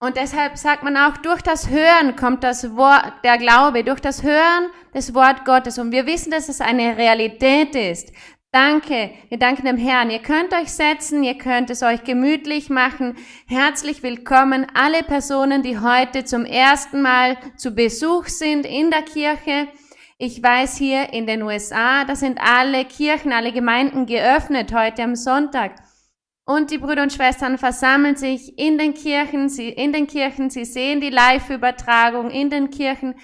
Und deshalb sagt man auch, durch das Hören kommt das Wort, der Glaube, durch das Hören des Wort Gottes. Und wir wissen, dass es eine Realität ist. Danke, wir danken dem Herrn. Ihr könnt euch setzen, ihr könnt es euch gemütlich machen. Herzlich willkommen alle Personen, die heute zum ersten Mal zu Besuch sind in der Kirche. Ich weiß hier in den USA, da sind alle Kirchen, alle Gemeinden geöffnet heute am Sonntag. Und die Brüder und Schwestern versammeln sich in den Kirchen, sie, in den Kirchen, sie sehen die Live-Übertragung in den Kirchen.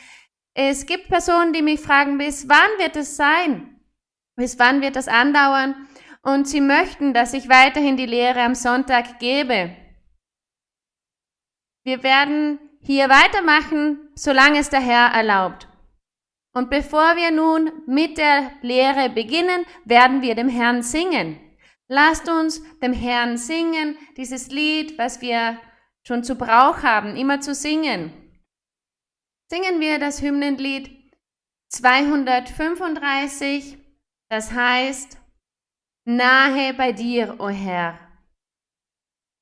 Es gibt Personen, die mich fragen, bis wann wird es sein? Bis wann wird das andauern? Und sie möchten, dass ich weiterhin die Lehre am Sonntag gebe. Wir werden hier weitermachen, solange es der Herr erlaubt. Und bevor wir nun mit der Lehre beginnen, werden wir dem Herrn singen. Lasst uns dem Herrn singen, dieses Lied, was wir schon zu Brauch haben, immer zu singen. Singen wir das Hymnenlied 235, das heißt, Nahe bei dir, o oh Herr.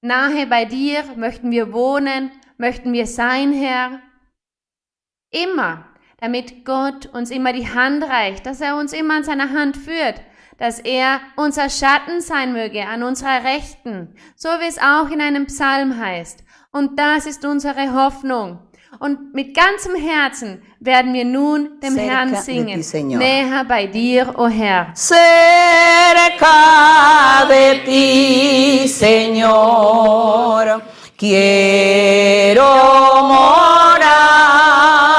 Nahe bei dir möchten wir wohnen, möchten wir sein, Herr. Immer, damit Gott uns immer die Hand reicht, dass er uns immer an seiner Hand führt, dass er unser Schatten sein möge an unserer Rechten, so wie es auch in einem Psalm heißt. Und das ist unsere Hoffnung. Und mit ganzem Herzen werden wir nun dem Cerca Herrn singen. Näher bei dir, o oh Herr. Cerca de ti, Señor, quiero morar.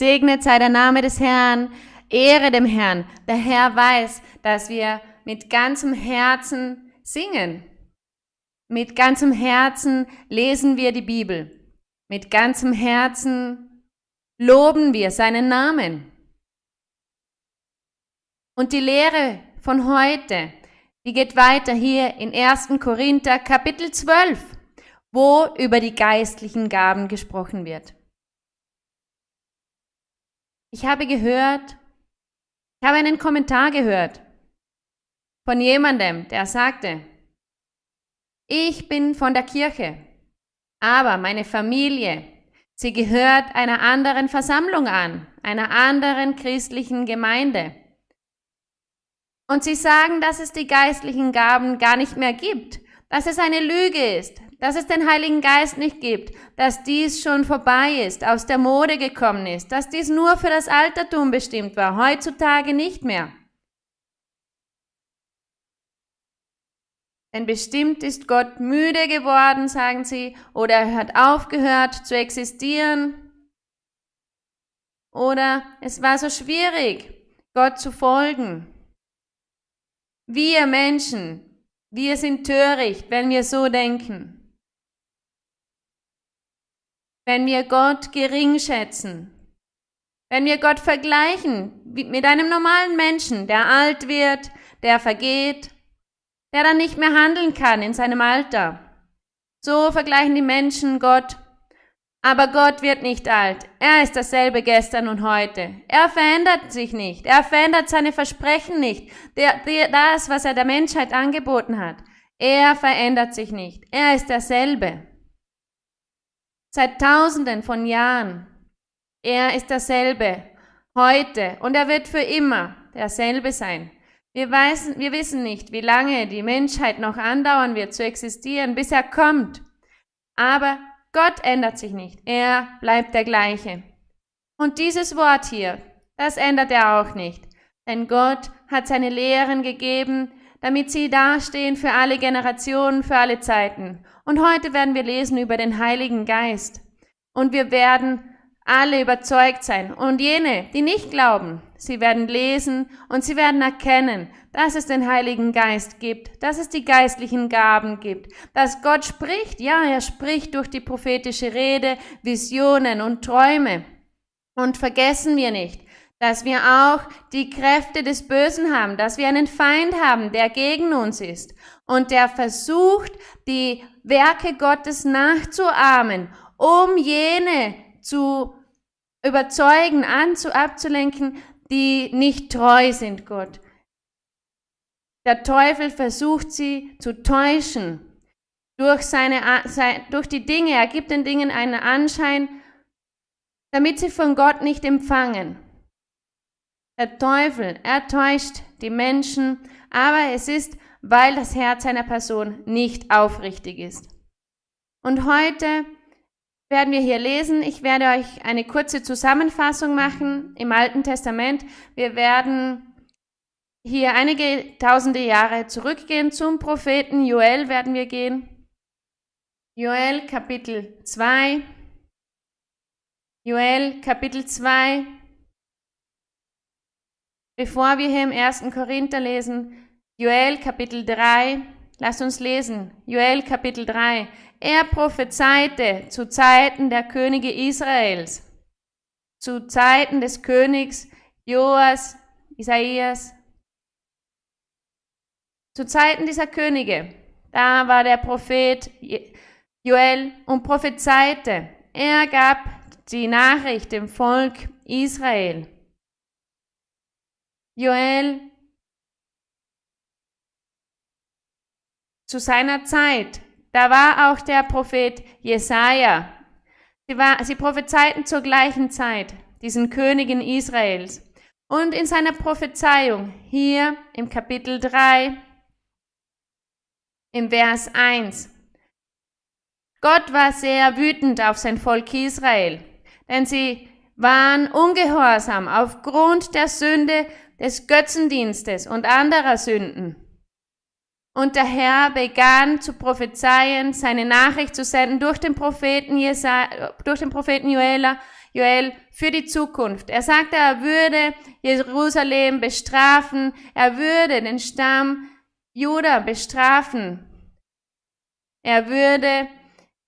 Gesegnet sei der Name des Herrn, Ehre dem Herrn. Der Herr weiß, dass wir mit ganzem Herzen singen. Mit ganzem Herzen lesen wir die Bibel. Mit ganzem Herzen loben wir seinen Namen. Und die Lehre von heute, die geht weiter hier in 1. Korinther Kapitel 12, wo über die geistlichen Gaben gesprochen wird. Ich habe gehört, ich habe einen Kommentar gehört von jemandem, der sagte, ich bin von der Kirche, aber meine Familie, sie gehört einer anderen Versammlung an, einer anderen christlichen Gemeinde. Und sie sagen, dass es die geistlichen Gaben gar nicht mehr gibt, dass es eine Lüge ist, dass es den Heiligen Geist nicht gibt, dass dies schon vorbei ist, aus der Mode gekommen ist, dass dies nur für das Altertum bestimmt war, heutzutage nicht mehr. Denn bestimmt ist Gott müde geworden, sagen sie, oder er hat aufgehört zu existieren, oder es war so schwierig, Gott zu folgen. Wir Menschen, wir sind töricht, wenn wir so denken. Wenn wir Gott gering schätzen. Wenn wir Gott vergleichen mit einem normalen Menschen, der alt wird, der vergeht, der dann nicht mehr handeln kann in seinem Alter. So vergleichen die Menschen Gott. Aber Gott wird nicht alt. Er ist dasselbe gestern und heute. Er verändert sich nicht. Er verändert seine Versprechen nicht. Der, der, das, was er der Menschheit angeboten hat. Er verändert sich nicht. Er ist derselbe. Seit tausenden von Jahren. Er ist derselbe. Heute. Und er wird für immer derselbe sein. Wir, weiß, wir wissen nicht, wie lange die Menschheit noch andauern wird zu existieren, bis er kommt. Aber Gott ändert sich nicht. Er bleibt der gleiche. Und dieses Wort hier, das ändert er auch nicht. Denn Gott hat seine Lehren gegeben, damit sie dastehen für alle Generationen, für alle Zeiten. Und heute werden wir lesen über den Heiligen Geist. Und wir werden alle überzeugt sein. Und jene, die nicht glauben, sie werden lesen und sie werden erkennen, dass es den Heiligen Geist gibt, dass es die geistlichen Gaben gibt, dass Gott spricht. Ja, er spricht durch die prophetische Rede, Visionen und Träume. Und vergessen wir nicht, dass wir auch die Kräfte des Bösen haben, dass wir einen Feind haben, der gegen uns ist und der versucht, die Werke Gottes nachzuahmen, um jene zu überzeugen, anzu, abzulenken, die nicht treu sind Gott. Der Teufel versucht sie zu täuschen durch, seine, durch die Dinge. Er gibt den Dingen einen Anschein, damit sie von Gott nicht empfangen. Der Teufel, er täuscht die Menschen, aber es ist, weil das Herz einer Person nicht aufrichtig ist. Und heute werden wir hier lesen. Ich werde euch eine kurze Zusammenfassung machen im Alten Testament. Wir werden hier einige tausende Jahre zurückgehen zum Propheten Joel werden wir gehen. Joel Kapitel 2. Joel Kapitel 2. Bevor wir hier im 1. Korinther lesen, Joel Kapitel 3, lasst uns lesen. Joel Kapitel 3. Er prophezeite zu Zeiten der Könige Israels, zu Zeiten des Königs Joas, Isaias, zu Zeiten dieser Könige. Da war der Prophet Joel und prophezeite. Er gab die Nachricht dem Volk Israel. Joel zu seiner Zeit da war auch der Prophet Jesaja. Sie, war, sie prophezeiten zur gleichen Zeit diesen Königen Israels. Und in seiner Prophezeiung hier im Kapitel 3, im Vers 1, Gott war sehr wütend auf sein Volk Israel, denn sie waren ungehorsam aufgrund der Sünde des Götzendienstes und anderer Sünden. Und der Herr begann zu prophezeien, seine Nachricht zu senden durch den Propheten, Jesa, durch den Propheten Joel, Joel für die Zukunft. Er sagte, er würde Jerusalem bestrafen, er würde den Stamm Juda bestrafen. Er würde,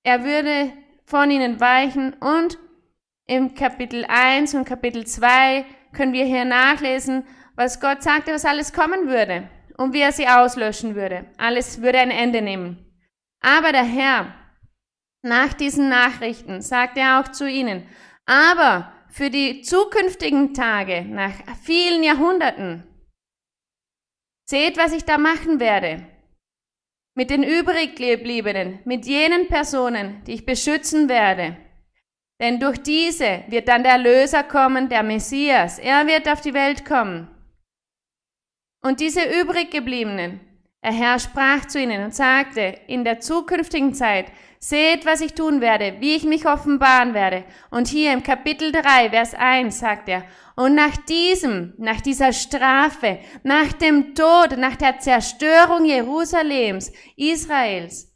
er würde von ihnen weichen und im Kapitel 1 und Kapitel 2 können wir hier nachlesen, was Gott sagte, was alles kommen würde und wie er sie auslöschen würde. Alles würde ein Ende nehmen. Aber der Herr, nach diesen Nachrichten, sagte er auch zu ihnen, aber für die zukünftigen Tage, nach vielen Jahrhunderten, Seht, was ich da machen werde. Mit den übriggebliebenen, mit jenen Personen, die ich beschützen werde. Denn durch diese wird dann der Löser kommen, der Messias. Er wird auf die Welt kommen. Und diese übriggebliebenen, der Herr sprach zu ihnen und sagte, in der zukünftigen Zeit, seht, was ich tun werde, wie ich mich offenbaren werde. Und hier im Kapitel 3, Vers 1 sagt er, und nach diesem, nach dieser Strafe, nach dem Tod, nach der Zerstörung Jerusalems, Israels,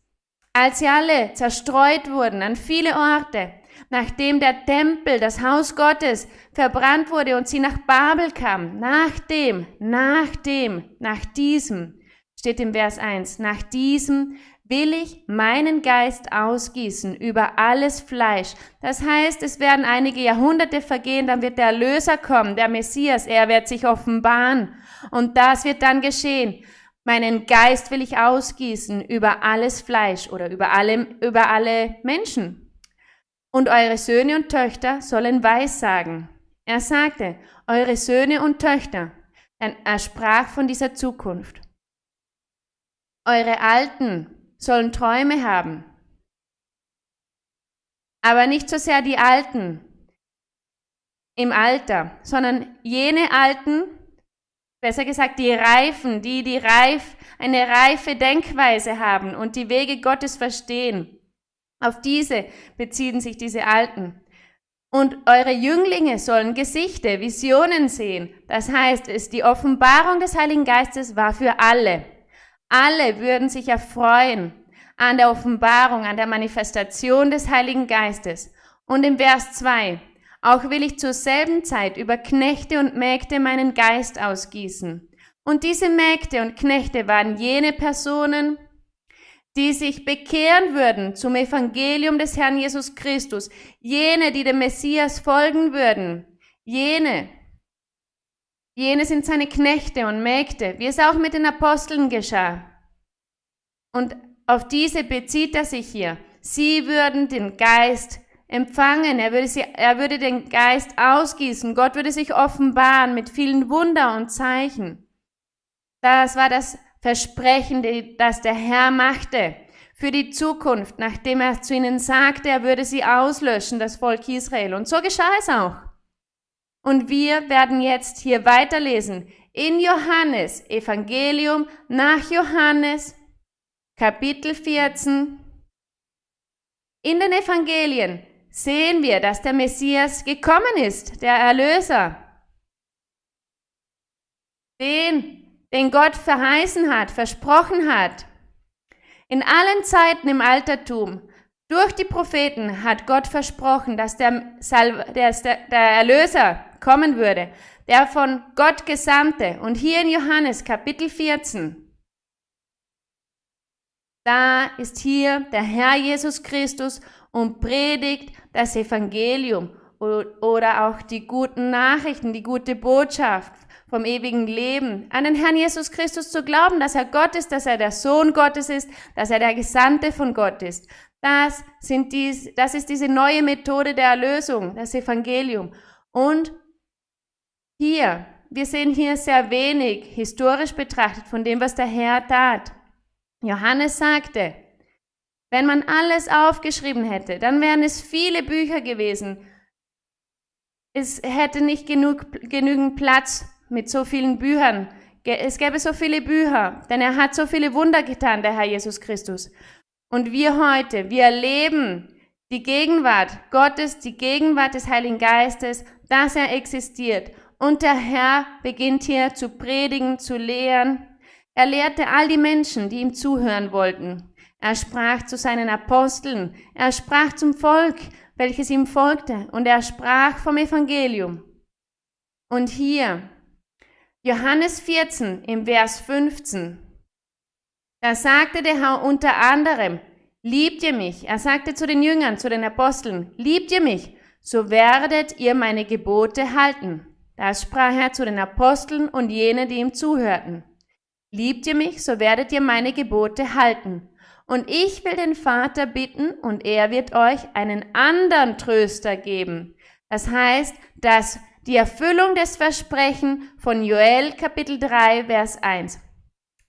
als sie alle zerstreut wurden an viele Orte, nachdem der Tempel, das Haus Gottes, verbrannt wurde und sie nach Babel kam, nach dem, nach dem, nach diesem, steht im Vers 1, nach diesem will ich meinen Geist ausgießen über alles Fleisch. Das heißt, es werden einige Jahrhunderte vergehen, dann wird der Erlöser kommen, der Messias, er wird sich offenbaren. Und das wird dann geschehen. Meinen Geist will ich ausgießen über alles Fleisch oder über alle, über alle Menschen. Und eure Söhne und Töchter sollen Weissagen. Er sagte, eure Söhne und Töchter. Denn er sprach von dieser Zukunft. Eure Alten sollen Träume haben. Aber nicht so sehr die Alten im Alter, sondern jene Alten, besser gesagt die Reifen, die die reif, eine reife Denkweise haben und die Wege Gottes verstehen. Auf diese beziehen sich diese Alten. Und eure Jünglinge sollen Gesichter, Visionen sehen. Das heißt, es, die Offenbarung des Heiligen Geistes war für alle. Alle würden sich erfreuen an der Offenbarung, an der Manifestation des Heiligen Geistes. Und im Vers 2, auch will ich zur selben Zeit über Knechte und Mägde meinen Geist ausgießen. Und diese Mägde und Knechte waren jene Personen, die sich bekehren würden zum Evangelium des Herrn Jesus Christus, jene, die dem Messias folgen würden, jene, Jene sind seine Knechte und Mägde, wie es auch mit den Aposteln geschah. Und auf diese bezieht er sich hier. Sie würden den Geist empfangen, er würde, sie, er würde den Geist ausgießen, Gott würde sich offenbaren mit vielen Wunder und Zeichen. Das war das Versprechen, das der Herr machte für die Zukunft, nachdem er zu ihnen sagte, er würde sie auslöschen, das Volk Israel. Und so geschah es auch. Und wir werden jetzt hier weiterlesen in Johannes, Evangelium nach Johannes, Kapitel 14. In den Evangelien sehen wir, dass der Messias gekommen ist, der Erlöser. Den, den Gott verheißen hat, versprochen hat. In allen Zeiten im Altertum durch die Propheten hat Gott versprochen, dass der, der, der Erlöser kommen würde, der von Gott gesandte. Und hier in Johannes Kapitel 14, da ist hier der Herr Jesus Christus und predigt das Evangelium oder auch die guten Nachrichten, die gute Botschaft vom ewigen Leben, an den Herrn Jesus Christus zu glauben, dass er Gott ist, dass er der Sohn Gottes ist, dass er der Gesandte von Gott ist. Das, sind dies, das ist diese neue Methode der Erlösung, das Evangelium. Und hier, wir sehen hier sehr wenig historisch betrachtet von dem, was der Herr tat. Johannes sagte, wenn man alles aufgeschrieben hätte, dann wären es viele Bücher gewesen. Es hätte nicht genug, genügend Platz mit so vielen Büchern. Es gäbe so viele Bücher, denn er hat so viele Wunder getan, der Herr Jesus Christus. Und wir heute, wir erleben die Gegenwart Gottes, die Gegenwart des Heiligen Geistes, dass er existiert. Und der Herr beginnt hier zu predigen, zu lehren. Er lehrte all die Menschen, die ihm zuhören wollten. Er sprach zu seinen Aposteln, er sprach zum Volk, welches ihm folgte, und er sprach vom Evangelium. Und hier, Johannes 14 im Vers 15, da sagte der Herr unter anderem, liebt ihr mich? Er sagte zu den Jüngern, zu den Aposteln, liebt ihr mich? So werdet ihr meine Gebote halten. Das sprach er zu den Aposteln und jene, die ihm zuhörten. Liebt ihr mich, so werdet ihr meine Gebote halten. Und ich will den Vater bitten, und er wird euch einen anderen Tröster geben. Das heißt, dass die Erfüllung des Versprechen von Joel Kapitel 3, Vers 1.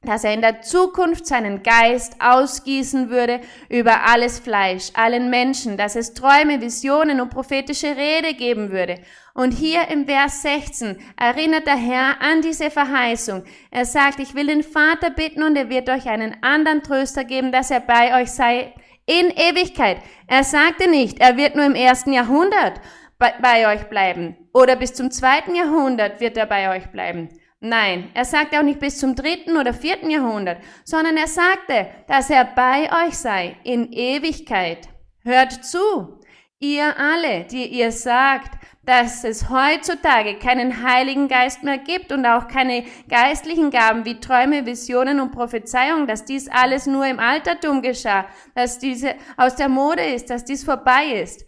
dass er in der Zukunft seinen Geist ausgießen würde über alles Fleisch, allen Menschen, dass es Träume, Visionen und prophetische Rede geben würde. Und hier im Vers 16 erinnert der Herr an diese Verheißung. Er sagt, ich will den Vater bitten und er wird euch einen anderen Tröster geben, dass er bei euch sei in Ewigkeit. Er sagte nicht, er wird nur im ersten Jahrhundert bei, bei euch bleiben oder bis zum zweiten Jahrhundert wird er bei euch bleiben. Nein, er sagte auch nicht bis zum dritten oder vierten Jahrhundert, sondern er sagte, dass er bei euch sei in Ewigkeit. Hört zu, ihr alle, die ihr sagt, dass es heutzutage keinen Heiligen Geist mehr gibt und auch keine geistlichen Gaben wie Träume, Visionen und Prophezeiung, dass dies alles nur im Altertum geschah, dass diese aus der Mode ist, dass dies vorbei ist.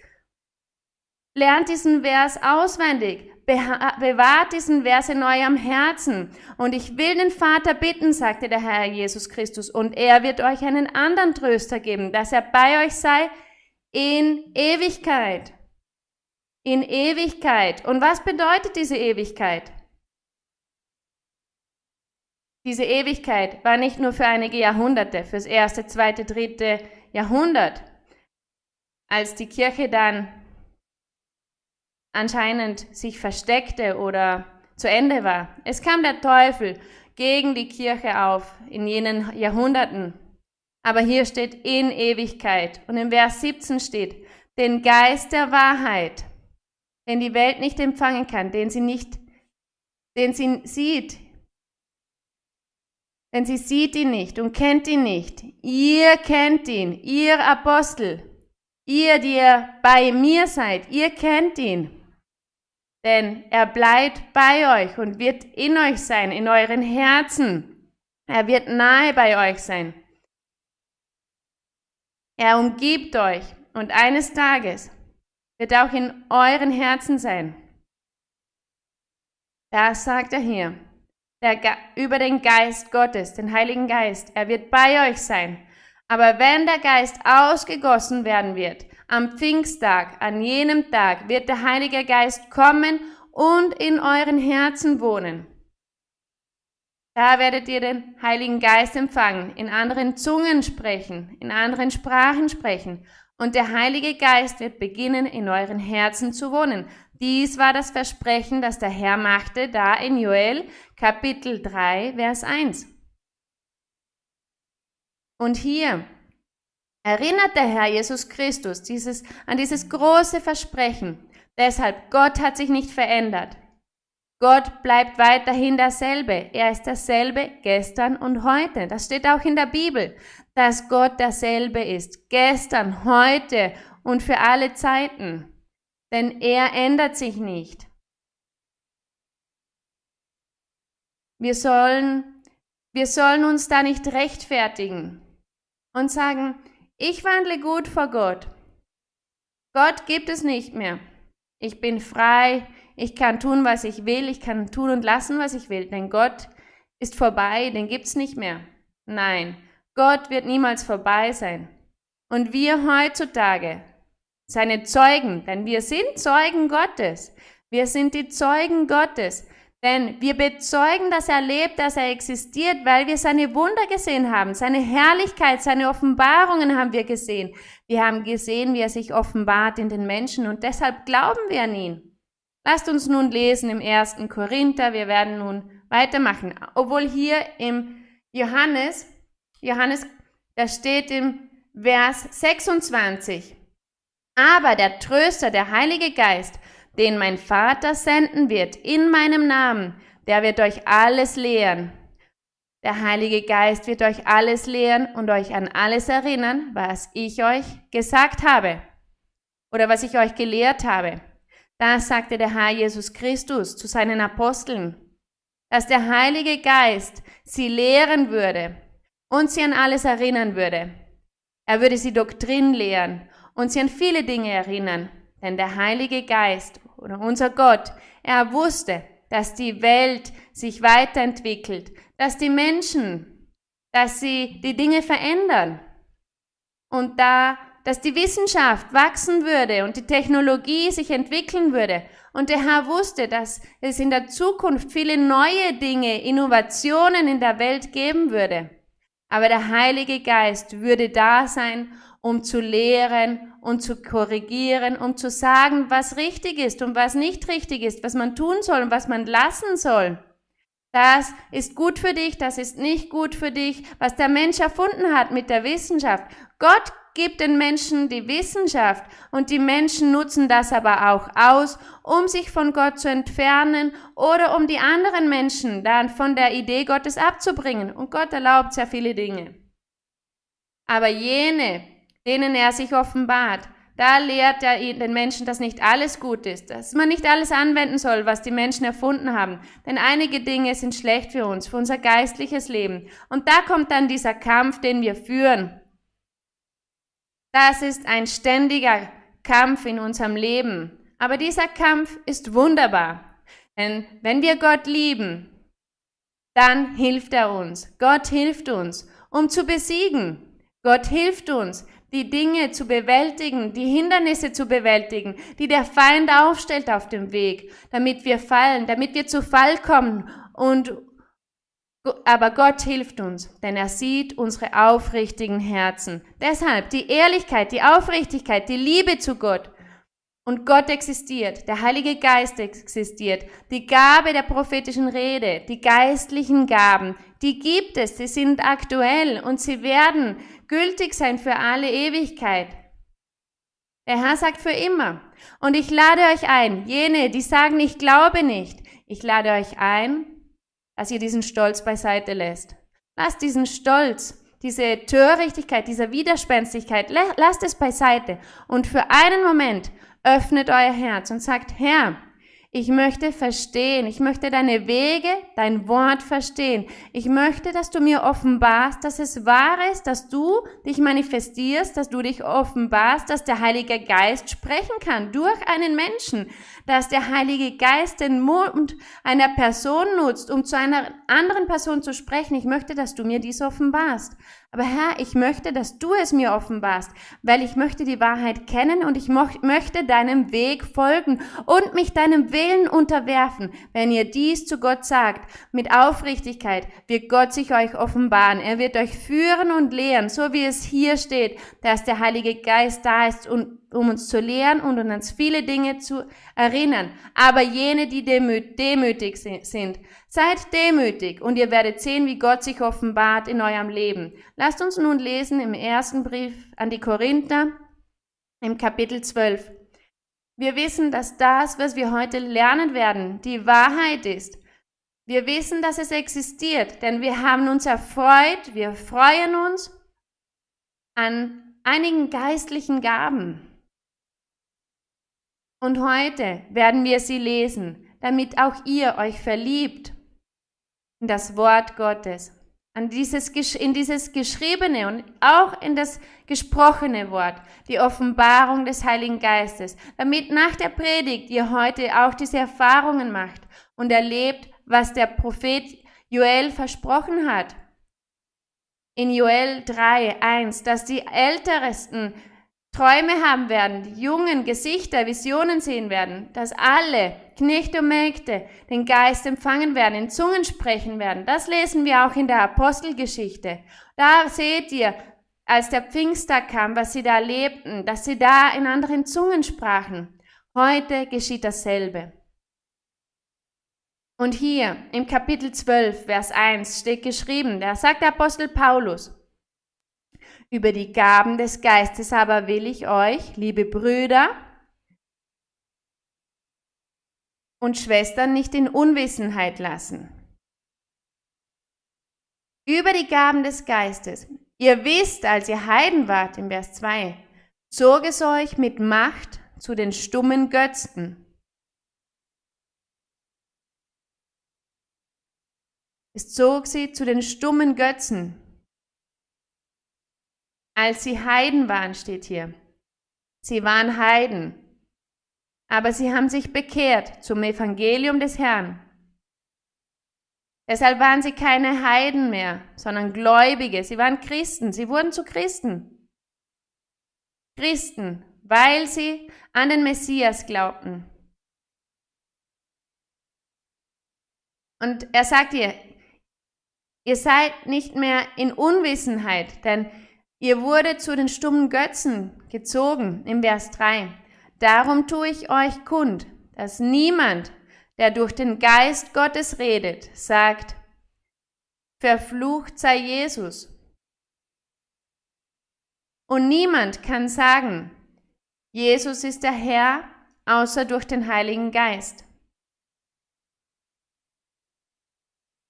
Lernt diesen Vers auswendig, bewahrt diesen Vers in eurem Herzen. Und ich will den Vater bitten, sagte der Herr Jesus Christus, und er wird euch einen anderen Tröster geben, dass er bei euch sei in Ewigkeit in Ewigkeit. Und was bedeutet diese Ewigkeit? Diese Ewigkeit war nicht nur für einige Jahrhunderte, fürs erste, zweite, dritte Jahrhundert, als die Kirche dann anscheinend sich versteckte oder zu Ende war. Es kam der Teufel gegen die Kirche auf in jenen Jahrhunderten. Aber hier steht in Ewigkeit. Und im Vers 17 steht, den Geist der Wahrheit, den die Welt nicht empfangen kann, den sie nicht, den sie sieht. Denn sie sieht ihn nicht und kennt ihn nicht. Ihr kennt ihn, ihr Apostel, ihr, die ihr bei mir seid, ihr kennt ihn. Denn er bleibt bei euch und wird in euch sein, in euren Herzen. Er wird nahe bei euch sein. Er umgibt euch und eines Tages wird auch in euren Herzen sein. Das sagt er hier. Über den Geist Gottes, den Heiligen Geist. Er wird bei euch sein. Aber wenn der Geist ausgegossen werden wird, am Pfingsttag, an jenem Tag, wird der Heilige Geist kommen und in euren Herzen wohnen. Da werdet ihr den Heiligen Geist empfangen, in anderen Zungen sprechen, in anderen Sprachen sprechen und der Heilige Geist wird beginnen, in euren Herzen zu wohnen. Dies war das Versprechen, das der Herr machte, da in Joel Kapitel 3, Vers 1. Und hier erinnert der Herr Jesus Christus dieses, an dieses große Versprechen. Deshalb, Gott hat sich nicht verändert. Gott bleibt weiterhin derselbe. Er ist derselbe gestern und heute. Das steht auch in der Bibel dass Gott derselbe ist, gestern, heute und für alle Zeiten. Denn er ändert sich nicht. Wir sollen, wir sollen uns da nicht rechtfertigen und sagen, ich wandle gut vor Gott. Gott gibt es nicht mehr. Ich bin frei, ich kann tun, was ich will, ich kann tun und lassen, was ich will, denn Gott ist vorbei, den gibt's nicht mehr. Nein, Gott wird niemals vorbei sein. Und wir heutzutage, seine Zeugen, denn wir sind Zeugen Gottes. Wir sind die Zeugen Gottes. Denn wir bezeugen, dass er lebt, dass er existiert, weil wir seine Wunder gesehen haben. Seine Herrlichkeit, seine Offenbarungen haben wir gesehen. Wir haben gesehen, wie er sich offenbart in den Menschen und deshalb glauben wir an ihn. Lasst uns nun lesen im ersten Korinther. Wir werden nun weitermachen. Obwohl hier im Johannes Johannes, da steht im Vers 26. Aber der Tröster, der Heilige Geist, den mein Vater senden wird in meinem Namen, der wird euch alles lehren. Der Heilige Geist wird euch alles lehren und euch an alles erinnern, was ich euch gesagt habe oder was ich euch gelehrt habe. Das sagte der Herr Jesus Christus zu seinen Aposteln, dass der Heilige Geist sie lehren würde und sie an alles erinnern würde. Er würde sie Doktrin lehren und sie an viele Dinge erinnern, denn der Heilige Geist oder unser Gott, er wusste, dass die Welt sich weiterentwickelt, dass die Menschen, dass sie die Dinge verändern und da, dass die Wissenschaft wachsen würde und die Technologie sich entwickeln würde Und der Herr wusste, dass es in der Zukunft viele neue Dinge, Innovationen in der Welt geben würde. Aber der Heilige Geist würde da sein, um zu lehren und zu korrigieren, um zu sagen, was richtig ist und was nicht richtig ist, was man tun soll und was man lassen soll. Das ist gut für dich, das ist nicht gut für dich, was der Mensch erfunden hat mit der Wissenschaft. Gott gibt den Menschen die Wissenschaft und die Menschen nutzen das aber auch aus, um sich von Gott zu entfernen oder um die anderen Menschen dann von der Idee Gottes abzubringen. Und Gott erlaubt sehr viele Dinge. Aber jene, denen er sich offenbart, da lehrt er den Menschen, dass nicht alles gut ist, dass man nicht alles anwenden soll, was die Menschen erfunden haben. Denn einige Dinge sind schlecht für uns, für unser geistliches Leben. Und da kommt dann dieser Kampf, den wir führen. Das ist ein ständiger Kampf in unserem Leben. Aber dieser Kampf ist wunderbar. Denn wenn wir Gott lieben, dann hilft er uns. Gott hilft uns, um zu besiegen. Gott hilft uns, die Dinge zu bewältigen, die Hindernisse zu bewältigen, die der Feind aufstellt auf dem Weg, damit wir fallen, damit wir zu Fall kommen und aber Gott hilft uns, denn er sieht unsere aufrichtigen Herzen. Deshalb die Ehrlichkeit, die Aufrichtigkeit, die Liebe zu Gott. Und Gott existiert, der Heilige Geist existiert, die Gabe der prophetischen Rede, die geistlichen Gaben, die gibt es, sie sind aktuell und sie werden gültig sein für alle Ewigkeit. Der Herr sagt für immer. Und ich lade euch ein, jene, die sagen, ich glaube nicht, ich lade euch ein, dass ihr diesen Stolz beiseite lässt. Lasst diesen Stolz, diese Törichtigkeit, diese Widerspenstigkeit, lasst es beiseite und für einen Moment öffnet euer Herz und sagt, Herr, ich möchte verstehen. Ich möchte deine Wege, dein Wort verstehen. Ich möchte, dass du mir offenbarst, dass es wahr ist, dass du dich manifestierst, dass du dich offenbarst, dass der Heilige Geist sprechen kann durch einen Menschen, dass der Heilige Geist den Mund einer Person nutzt, um zu einer anderen Person zu sprechen. Ich möchte, dass du mir dies offenbarst. Aber Herr, ich möchte, dass du es mir offenbarst, weil ich möchte die Wahrheit kennen und ich möchte deinem Weg folgen und mich deinem Willen unterwerfen. Wenn ihr dies zu Gott sagt, mit Aufrichtigkeit, wird Gott sich euch offenbaren. Er wird euch führen und lehren, so wie es hier steht, dass der Heilige Geist da ist, um uns zu lehren und uns viele Dinge zu erinnern. Aber jene, die demütig sind, Seid demütig und ihr werdet sehen, wie Gott sich offenbart in eurem Leben. Lasst uns nun lesen im ersten Brief an die Korinther im Kapitel 12. Wir wissen, dass das, was wir heute lernen werden, die Wahrheit ist. Wir wissen, dass es existiert, denn wir haben uns erfreut, wir freuen uns an einigen geistlichen Gaben. Und heute werden wir sie lesen, damit auch ihr euch verliebt in das Wort Gottes, an dieses, in dieses geschriebene und auch in das gesprochene Wort, die Offenbarung des Heiligen Geistes, damit nach der Predigt ihr heute auch diese Erfahrungen macht und erlebt, was der Prophet Joel versprochen hat. In Joel 3, 1, dass die Ältesten Träume haben werden, die jungen Gesichter, Visionen sehen werden, dass alle Knechte und Mägde den Geist empfangen werden, in Zungen sprechen werden. Das lesen wir auch in der Apostelgeschichte. Da seht ihr, als der Pfingsttag kam, was sie da lebten, dass sie da in anderen Zungen sprachen. Heute geschieht dasselbe. Und hier im Kapitel 12, Vers 1 steht geschrieben, da sagt der Apostel Paulus, über die Gaben des Geistes aber will ich euch, liebe Brüder und Schwestern, nicht in Unwissenheit lassen. Über die Gaben des Geistes. Ihr wisst, als ihr Heiden wart, im Vers 2, zog es euch mit Macht zu den stummen Götzen. Es zog sie zu den stummen Götzen, als sie Heiden waren, steht hier. Sie waren Heiden, aber sie haben sich bekehrt zum Evangelium des Herrn. Deshalb waren sie keine Heiden mehr, sondern Gläubige. Sie waren Christen. Sie wurden zu Christen. Christen, weil sie an den Messias glaubten. Und er sagt ihr, ihr seid nicht mehr in Unwissenheit, denn ihr wurde zu den stummen Götzen gezogen, im Vers 3. Darum tue ich euch kund, dass niemand, der durch den Geist Gottes redet, sagt, verflucht sei Jesus. Und niemand kann sagen, Jesus ist der Herr, außer durch den Heiligen Geist.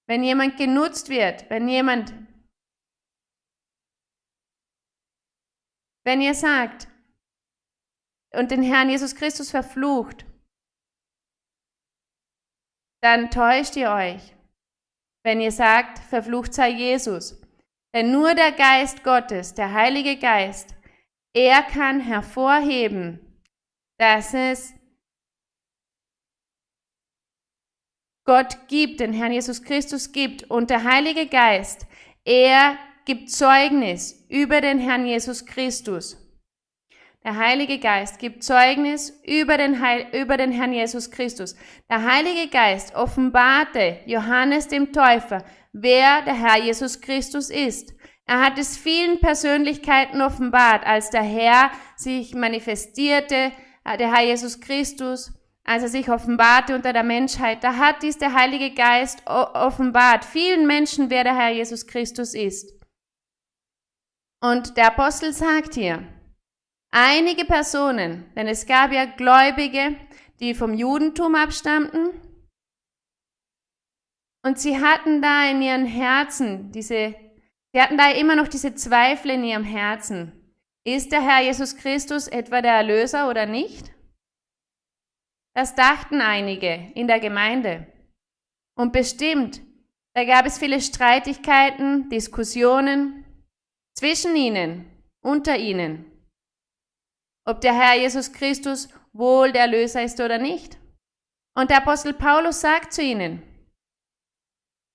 Wenn jemand genutzt wird, wenn jemand, wenn ihr sagt und den Herrn Jesus Christus verflucht, dann täuscht ihr euch, wenn ihr sagt, verflucht sei Jesus. Denn nur der Geist Gottes, der Heilige Geist, er kann hervorheben, dass es Gott gibt, den Herrn Jesus Christus gibt und der Heilige Geist, er gibt Zeugnis über den Herrn Jesus Christus. Der Heilige Geist gibt Zeugnis über den, Heil, über den Herrn Jesus Christus. Der Heilige Geist offenbarte Johannes dem Täufer, wer der Herr Jesus Christus ist. Er hat es vielen Persönlichkeiten offenbart, als der Herr sich manifestierte, äh, der Herr Jesus Christus, als er sich offenbarte unter der Menschheit. Da hat dies der Heilige Geist offenbart vielen Menschen, wer der Herr Jesus Christus ist. Und der Apostel sagt hier, einige Personen, denn es gab ja Gläubige, die vom Judentum abstammten, und sie hatten da in ihren Herzen diese Sie hatten da immer noch diese Zweifel in ihrem Herzen. Ist der Herr Jesus Christus etwa der Erlöser oder nicht? Das dachten einige in der Gemeinde. Und bestimmt, da gab es viele Streitigkeiten, Diskussionen zwischen ihnen, unter ihnen, ob der Herr Jesus Christus wohl der Erlöser ist oder nicht. Und der Apostel Paulus sagt zu ihnen,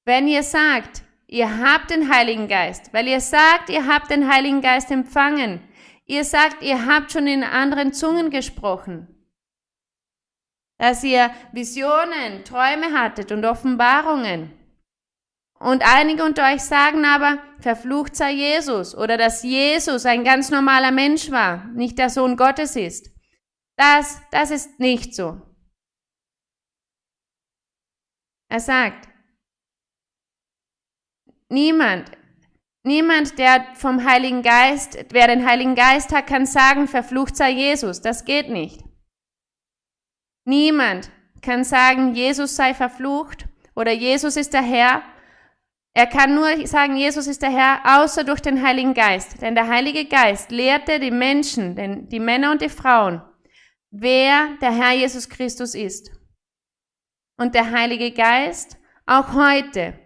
wenn ihr sagt, Ihr habt den Heiligen Geist, weil ihr sagt, ihr habt den Heiligen Geist empfangen. Ihr sagt, ihr habt schon in anderen Zungen gesprochen. Dass ihr Visionen, Träume hattet und Offenbarungen. Und einige unter euch sagen aber, verflucht sei Jesus oder dass Jesus ein ganz normaler Mensch war, nicht der Sohn Gottes ist. Das, das ist nicht so. Er sagt, Niemand, niemand, der vom Heiligen Geist, wer den Heiligen Geist hat, kann sagen, verflucht sei Jesus. Das geht nicht. Niemand kann sagen, Jesus sei verflucht oder Jesus ist der Herr. Er kann nur sagen, Jesus ist der Herr, außer durch den Heiligen Geist. Denn der Heilige Geist lehrte die Menschen, denn die Männer und die Frauen, wer der Herr Jesus Christus ist. Und der Heilige Geist, auch heute,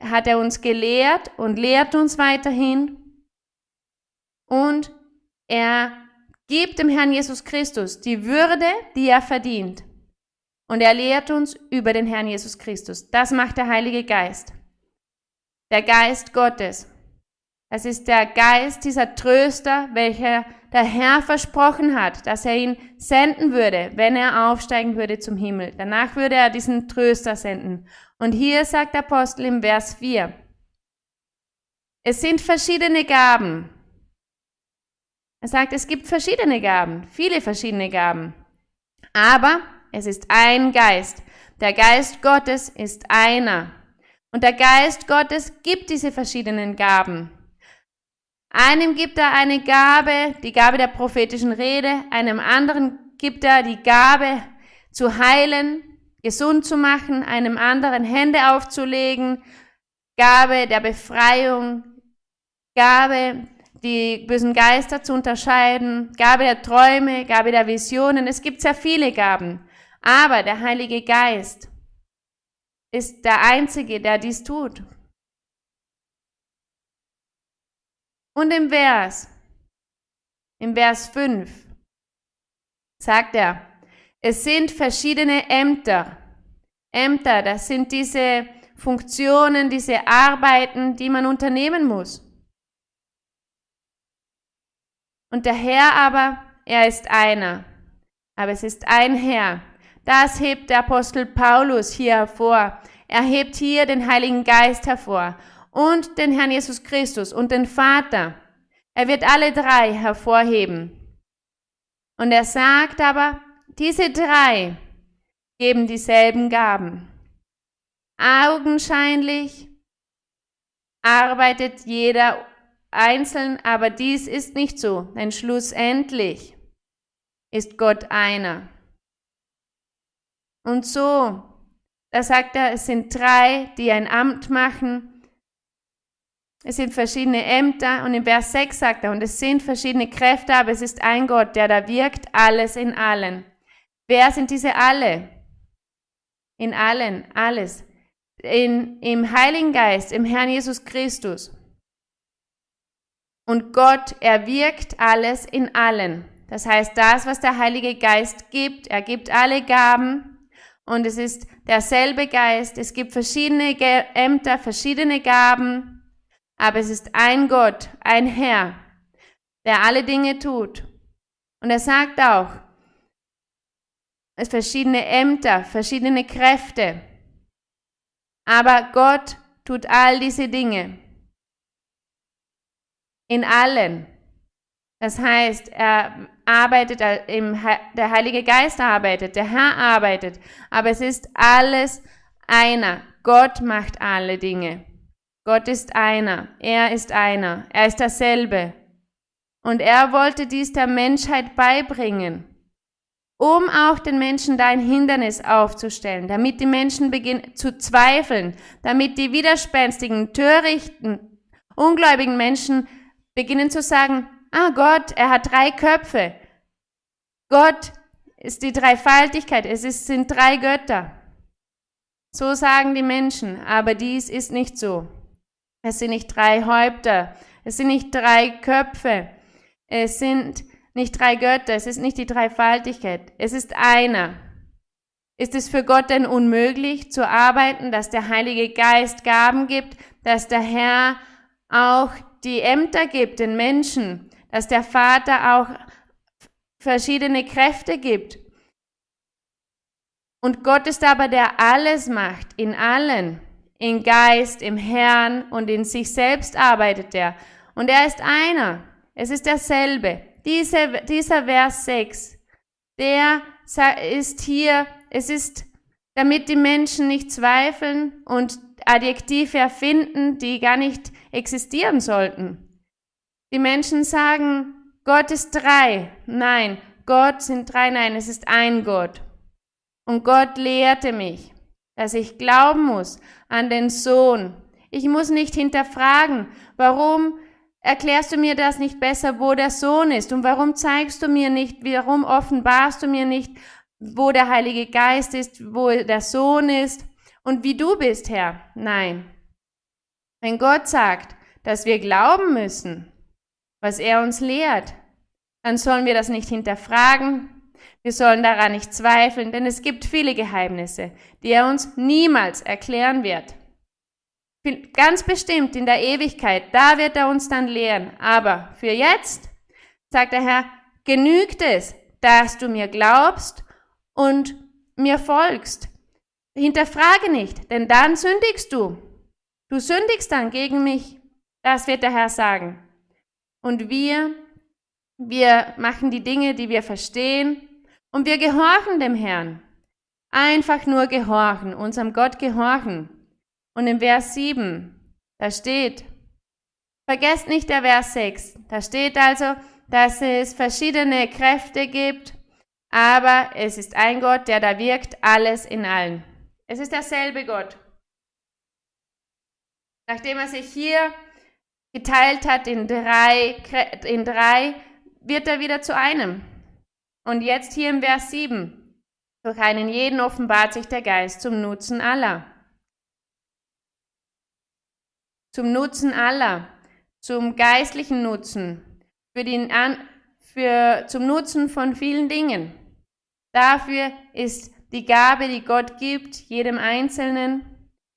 hat er uns gelehrt und lehrt uns weiterhin. Und er gibt dem Herrn Jesus Christus die Würde, die er verdient. Und er lehrt uns über den Herrn Jesus Christus. Das macht der Heilige Geist. Der Geist Gottes. Das ist der Geist dieser Tröster, welcher der Herr versprochen hat, dass er ihn senden würde, wenn er aufsteigen würde zum Himmel. Danach würde er diesen Tröster senden. Und hier sagt der Apostel im Vers 4, es sind verschiedene Gaben. Er sagt, es gibt verschiedene Gaben, viele verschiedene Gaben. Aber es ist ein Geist. Der Geist Gottes ist einer. Und der Geist Gottes gibt diese verschiedenen Gaben. Einem gibt er eine Gabe, die Gabe der prophetischen Rede, einem anderen gibt er die Gabe zu heilen, gesund zu machen, einem anderen Hände aufzulegen, Gabe der Befreiung, Gabe, die bösen Geister zu unterscheiden, Gabe der Träume, Gabe der Visionen. Es gibt sehr viele Gaben. Aber der Heilige Geist ist der Einzige, der dies tut. Und im Vers, im Vers 5, sagt er, es sind verschiedene Ämter. Ämter, das sind diese Funktionen, diese Arbeiten, die man unternehmen muss. Und der Herr aber, er ist einer. Aber es ist ein Herr. Das hebt der Apostel Paulus hier hervor. Er hebt hier den Heiligen Geist hervor und den Herrn Jesus Christus und den Vater. Er wird alle drei hervorheben. Und er sagt aber, diese drei geben dieselben Gaben. Augenscheinlich arbeitet jeder einzeln, aber dies ist nicht so, denn schlussendlich ist Gott einer. Und so, da sagt er, es sind drei, die ein Amt machen. Es sind verschiedene Ämter und im Vers 6 sagt er, und es sind verschiedene Kräfte, aber es ist ein Gott, der da wirkt, alles in allen. Wer sind diese alle? In allen, alles. In, Im Heiligen Geist, im Herrn Jesus Christus. Und Gott, er wirkt alles in allen. Das heißt, das, was der Heilige Geist gibt, er gibt alle Gaben und es ist derselbe Geist. Es gibt verschiedene Ämter, verschiedene Gaben, aber es ist ein Gott, ein Herr, der alle Dinge tut. Und er sagt auch, es verschiedene Ämter, verschiedene Kräfte. Aber Gott tut all diese Dinge. In allen. Das heißt, er arbeitet, im, der Heilige Geist arbeitet, der Herr arbeitet, aber es ist alles einer. Gott macht alle Dinge. Gott ist einer. Er ist einer. Er ist derselbe. Und er wollte dies der Menschheit beibringen, um auch den Menschen da ein Hindernis aufzustellen, damit die Menschen beginnen zu zweifeln, damit die widerspenstigen, törichten, ungläubigen Menschen beginnen zu sagen, ah Gott, er hat drei Köpfe. Gott ist die Dreifaltigkeit, es ist, sind drei Götter. So sagen die Menschen, aber dies ist nicht so. Es sind nicht drei Häupter, es sind nicht drei Köpfe, es sind nicht drei Götter, es ist nicht die Dreifaltigkeit, es ist einer. Ist es für Gott denn unmöglich zu arbeiten, dass der Heilige Geist Gaben gibt, dass der Herr auch die Ämter gibt den Menschen, dass der Vater auch verschiedene Kräfte gibt. Und Gott ist aber der alles macht, in allen, im Geist, im Herrn und in sich selbst arbeitet er. Und er ist einer. Es ist derselbe. Diese, dieser Vers 6, der ist hier, es ist, damit die Menschen nicht zweifeln und Adjektive erfinden, die gar nicht existieren sollten. Die Menschen sagen, Gott ist drei. Nein, Gott sind drei. Nein, es ist ein Gott. Und Gott lehrte mich, dass ich glauben muss an den Sohn. Ich muss nicht hinterfragen, warum erklärst du mir das nicht besser, wo der Sohn ist? Und warum zeigst du mir nicht, warum offenbarst du mir nicht, wo der Heilige Geist ist, wo der Sohn ist und wie du bist, Herr? Nein. Wenn Gott sagt, dass wir glauben müssen, was er uns lehrt, dann sollen wir das nicht hinterfragen, wir sollen daran nicht zweifeln, denn es gibt viele Geheimnisse, die er uns niemals erklären wird. Ganz bestimmt in der Ewigkeit, da wird er uns dann lehren. Aber für jetzt, sagt der Herr, genügt es, dass du mir glaubst und mir folgst. Hinterfrage nicht, denn dann sündigst du. Du sündigst dann gegen mich. Das wird der Herr sagen. Und wir, wir machen die Dinge, die wir verstehen und wir gehorchen dem Herrn. Einfach nur gehorchen, unserem Gott gehorchen. Und im Vers 7, da steht, vergesst nicht der Vers 6, da steht also, dass es verschiedene Kräfte gibt, aber es ist ein Gott, der da wirkt, alles in allen. Es ist derselbe Gott. Nachdem er sich hier geteilt hat in drei, in drei, wird er wieder zu einem. Und jetzt hier im Vers 7. Durch einen jeden offenbart sich der Geist zum Nutzen aller. Zum Nutzen aller, zum geistlichen Nutzen, für den, für, zum Nutzen von vielen Dingen. Dafür ist die Gabe, die Gott gibt, jedem Einzelnen.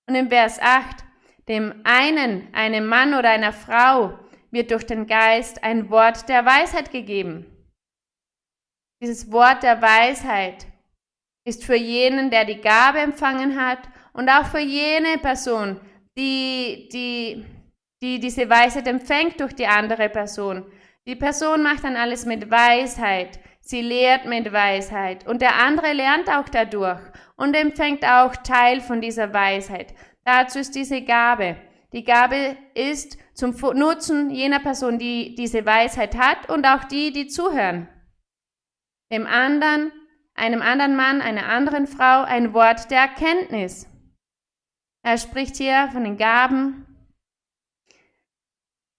Und im Vers 8, dem einen, einem Mann oder einer Frau, wird durch den Geist ein Wort der Weisheit gegeben. Dieses Wort der Weisheit ist für jenen, der die Gabe empfangen hat Und auch für jene Person, die, die, die diese Weisheit empfängt durch die andere Person. Die Person macht dann alles mit Weisheit. Sie lehrt mit Weisheit. Und der andere lernt auch dadurch und empfängt auch Teil von dieser Weisheit. Dazu ist diese Gabe. Die Gabe ist zum Nutzen jener Person, die diese Weisheit hat und auch die, die zuhören. Dem anderen, einem anderen Mann, einer anderen Frau ein Wort der Erkenntnis. Er spricht hier von den Gaben.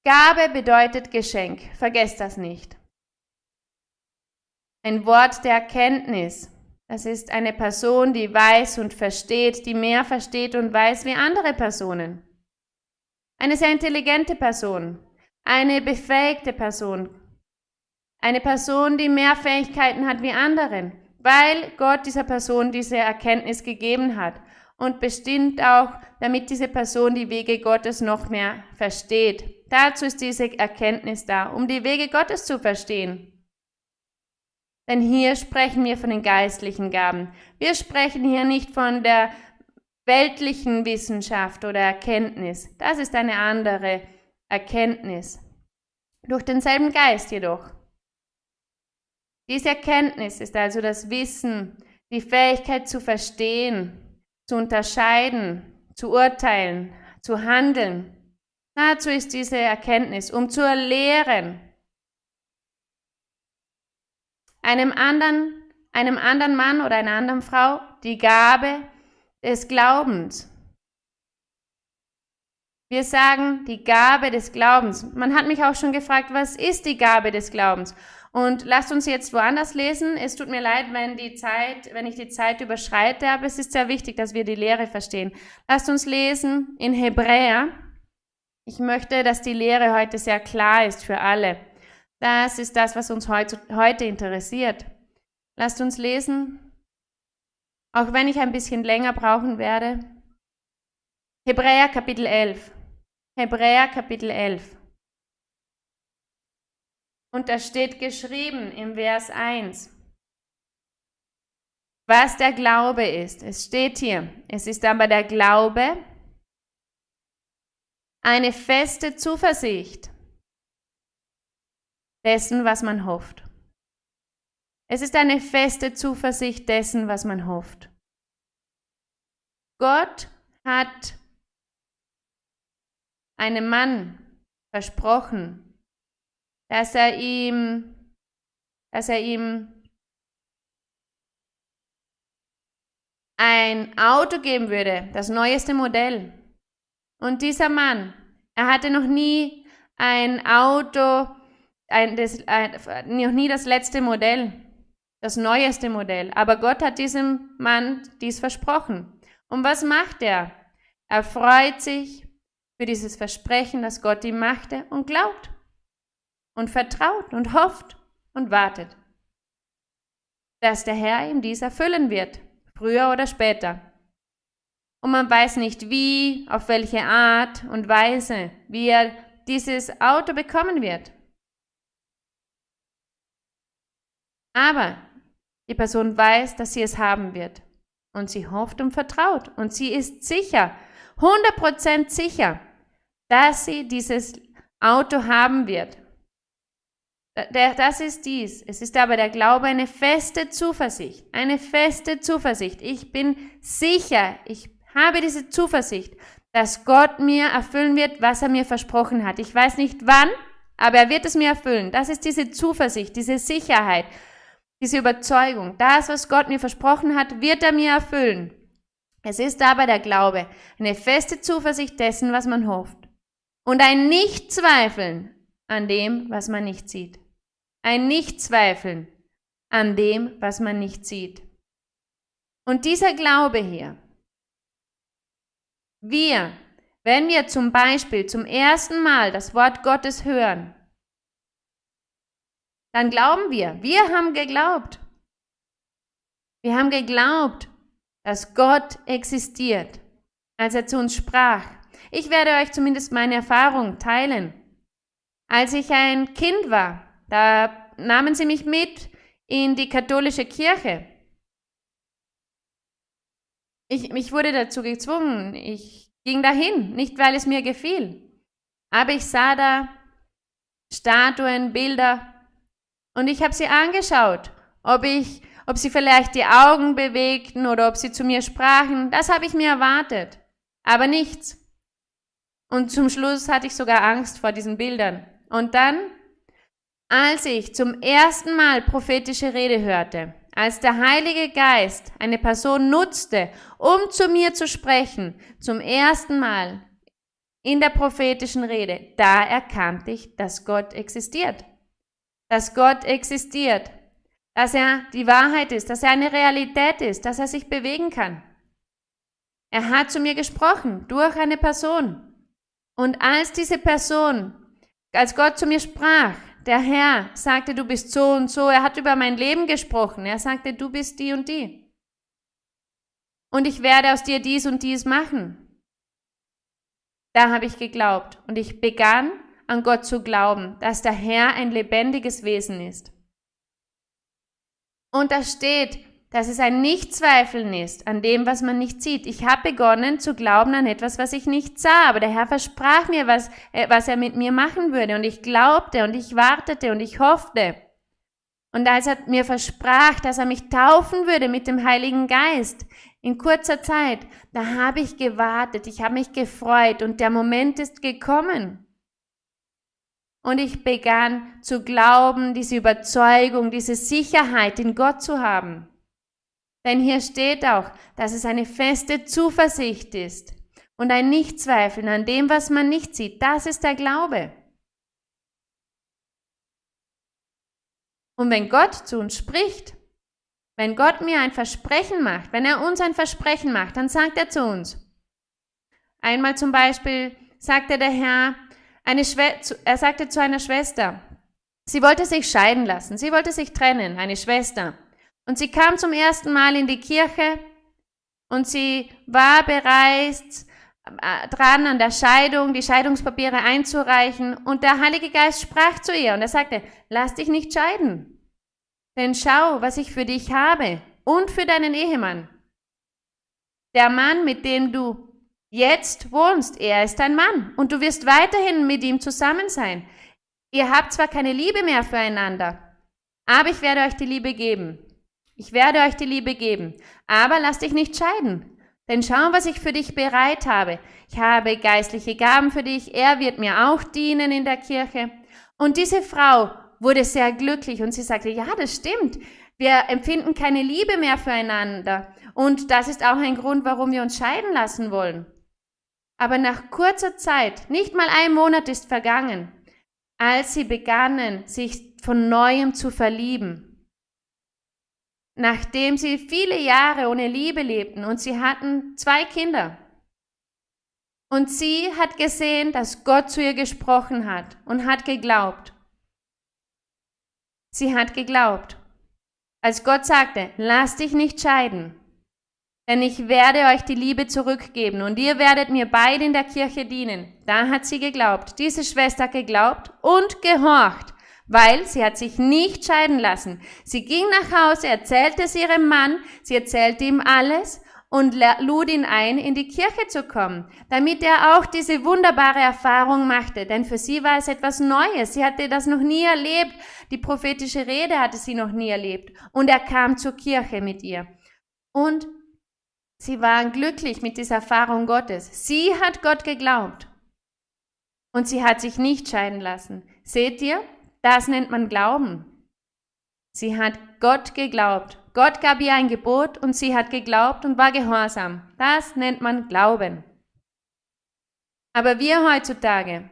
Gabe bedeutet Geschenk. Vergesst das nicht. Ein Wort der Erkenntnis. Das ist eine Person, die weiß und versteht, die mehr versteht und weiß wie andere Personen. Eine sehr intelligente Person, eine befähigte Person, eine Person, die mehr Fähigkeiten hat wie anderen, weil Gott dieser Person diese Erkenntnis gegeben hat und bestimmt auch, damit diese Person die Wege Gottes noch mehr versteht. Dazu ist diese Erkenntnis da, um die Wege Gottes zu verstehen. Denn hier sprechen wir von den geistlichen Gaben. Wir sprechen hier nicht von der weltlichen Wissenschaft oder Erkenntnis. Das ist eine andere Erkenntnis. Durch denselben Geist jedoch. Diese Erkenntnis ist also das Wissen, die Fähigkeit zu verstehen, zu unterscheiden, zu urteilen, zu handeln. Dazu ist diese Erkenntnis, um zu lehren. Einem anderen, einem anderen Mann oder einer anderen Frau die Gabe des Glaubens. Wir sagen die Gabe des Glaubens. Man hat mich auch schon gefragt, was ist die Gabe des Glaubens? Und lasst uns jetzt woanders lesen. Es tut mir leid, wenn die Zeit, wenn ich die Zeit überschreite, aber es ist sehr wichtig, dass wir die Lehre verstehen. Lasst uns lesen in Hebräer. Ich möchte, dass die Lehre heute sehr klar ist für alle. Das ist das, was uns heute interessiert. Lasst uns lesen auch wenn ich ein bisschen länger brauchen werde. Hebräer Kapitel 11. Hebräer Kapitel 11. Und da steht geschrieben im Vers 1, was der Glaube ist. Es steht hier, es ist aber der Glaube eine feste Zuversicht dessen, was man hofft. Es ist eine feste Zuversicht dessen, was man hofft. Gott hat einem Mann versprochen, dass er ihm, dass er ihm ein Auto geben würde, das neueste Modell. Und dieser Mann, er hatte noch nie ein Auto, ein, das, ein, noch nie das letzte Modell das neueste Modell. Aber Gott hat diesem Mann dies versprochen. Und was macht er? Er freut sich für dieses Versprechen, das Gott ihm machte und glaubt und vertraut und hofft und wartet, dass der Herr ihm dies erfüllen wird, früher oder später. Und man weiß nicht wie, auf welche Art und Weise, wie er dieses Auto bekommen wird. Aber die Person weiß, dass sie es haben wird. Und sie hofft und vertraut. Und sie ist sicher, 100% sicher, dass sie dieses Auto haben wird. Das ist dies. Es ist aber der Glaube eine feste Zuversicht. Eine feste Zuversicht. Ich bin sicher, ich habe diese Zuversicht, dass Gott mir erfüllen wird, was er mir versprochen hat. Ich weiß nicht wann, aber er wird es mir erfüllen. Das ist diese Zuversicht, diese Sicherheit diese Überzeugung, das, was Gott mir versprochen hat, wird er mir erfüllen. Es ist aber der Glaube, eine feste Zuversicht dessen, was man hofft. Und ein Nichtzweifeln an dem, was man nicht sieht. Ein Nichtzweifeln an dem, was man nicht sieht. Und dieser Glaube hier, wir, wenn wir zum Beispiel zum ersten Mal das Wort Gottes hören, dann glauben wir. Wir haben geglaubt. Wir haben geglaubt, dass Gott existiert, als er zu uns sprach. Ich werde euch zumindest meine Erfahrung teilen. Als ich ein Kind war, da nahmen sie mich mit in die katholische Kirche. ich, ich wurde dazu gezwungen. Ich ging dahin, nicht weil es mir gefiel. Aber ich sah da Statuen, Bilder und ich habe sie angeschaut, ob ich, ob sie vielleicht die Augen bewegten oder ob sie zu mir sprachen. Das habe ich mir erwartet, aber nichts. Und zum Schluss hatte ich sogar Angst vor diesen Bildern. Und dann, als ich zum ersten Mal prophetische Rede hörte, als der Heilige Geist eine Person nutzte, um zu mir zu sprechen, zum ersten Mal in der prophetischen Rede, da erkannte ich, dass Gott existiert. Dass Gott existiert. Dass er die Wahrheit ist, dass er eine Realität ist, dass er sich bewegen kann. Er hat zu mir gesprochen durch eine Person. Und als diese Person, als Gott zu mir sprach, der Herr sagte, du bist so und so. Er hat über mein Leben gesprochen. Er sagte, du bist die und die. Und ich werde aus dir dies und dies machen. Da habe ich geglaubt und ich begann an Gott zu glauben, dass der Herr ein lebendiges Wesen ist. Und da steht, dass es ein Nichtzweifeln ist an dem, was man nicht sieht. Ich habe begonnen zu glauben an etwas, was ich nicht sah, aber der Herr versprach mir, was, äh, was er mit mir machen würde. Und ich glaubte und ich wartete und ich hoffte. Und als er mir versprach, dass er mich taufen würde mit dem Heiligen Geist in kurzer Zeit, da habe ich gewartet, ich habe mich gefreut und der Moment ist gekommen. Und ich begann zu glauben, diese Überzeugung, diese Sicherheit in Gott zu haben. Denn hier steht auch, dass es eine feste Zuversicht ist und ein Nichtzweifeln an dem, was man nicht sieht. Das ist der Glaube. Und wenn Gott zu uns spricht, wenn Gott mir ein Versprechen macht, wenn er uns ein Versprechen macht, dann sagt er zu uns. Einmal zum Beispiel sagte der Herr, eine er sagte zu einer Schwester, sie wollte sich scheiden lassen, sie wollte sich trennen, eine Schwester. Und sie kam zum ersten Mal in die Kirche und sie war bereits äh, dran an der Scheidung, die Scheidungspapiere einzureichen. Und der Heilige Geist sprach zu ihr und er sagte, lass dich nicht scheiden. Denn schau, was ich für dich habe und für deinen Ehemann. Der Mann, mit dem du jetzt wohnst, er ist dein Mann und du wirst weiterhin mit ihm zusammen sein. Ihr habt zwar keine Liebe mehr füreinander, aber ich werde euch die Liebe geben. Ich werde euch die Liebe geben, aber lass dich nicht scheiden. Denn schau, was ich für dich bereit habe. Ich habe geistliche Gaben für dich, er wird mir auch dienen in der Kirche. Und diese Frau wurde sehr glücklich und sie sagte, ja, das stimmt. Wir empfinden keine Liebe mehr füreinander. Und das ist auch ein Grund, warum wir uns scheiden lassen wollen. Aber nach kurzer Zeit, nicht mal ein Monat ist vergangen, als sie begannen, sich von neuem zu verlieben, nachdem sie viele Jahre ohne Liebe lebten und sie hatten zwei Kinder. Und sie hat gesehen, dass Gott zu ihr gesprochen hat und hat geglaubt. Sie hat geglaubt. Als Gott sagte, lass dich nicht scheiden, denn ich werde euch die Liebe zurückgeben und ihr werdet mir beide in der Kirche dienen. Da hat sie geglaubt. Diese Schwester geglaubt und gehorcht weil sie hat sich nicht scheiden lassen. Sie ging nach Hause, erzählte es ihrem Mann, sie erzählte ihm alles und lud ihn ein, in die Kirche zu kommen, damit er auch diese wunderbare Erfahrung machte. Denn für sie war es etwas Neues. Sie hatte das noch nie erlebt. Die prophetische Rede hatte sie noch nie erlebt. Und er kam zur Kirche mit ihr. Und sie waren glücklich mit dieser Erfahrung Gottes. Sie hat Gott geglaubt. Und sie hat sich nicht scheiden lassen. Seht ihr? Das nennt man Glauben. Sie hat Gott geglaubt. Gott gab ihr ein Gebot und sie hat geglaubt und war gehorsam. Das nennt man Glauben. Aber wir heutzutage,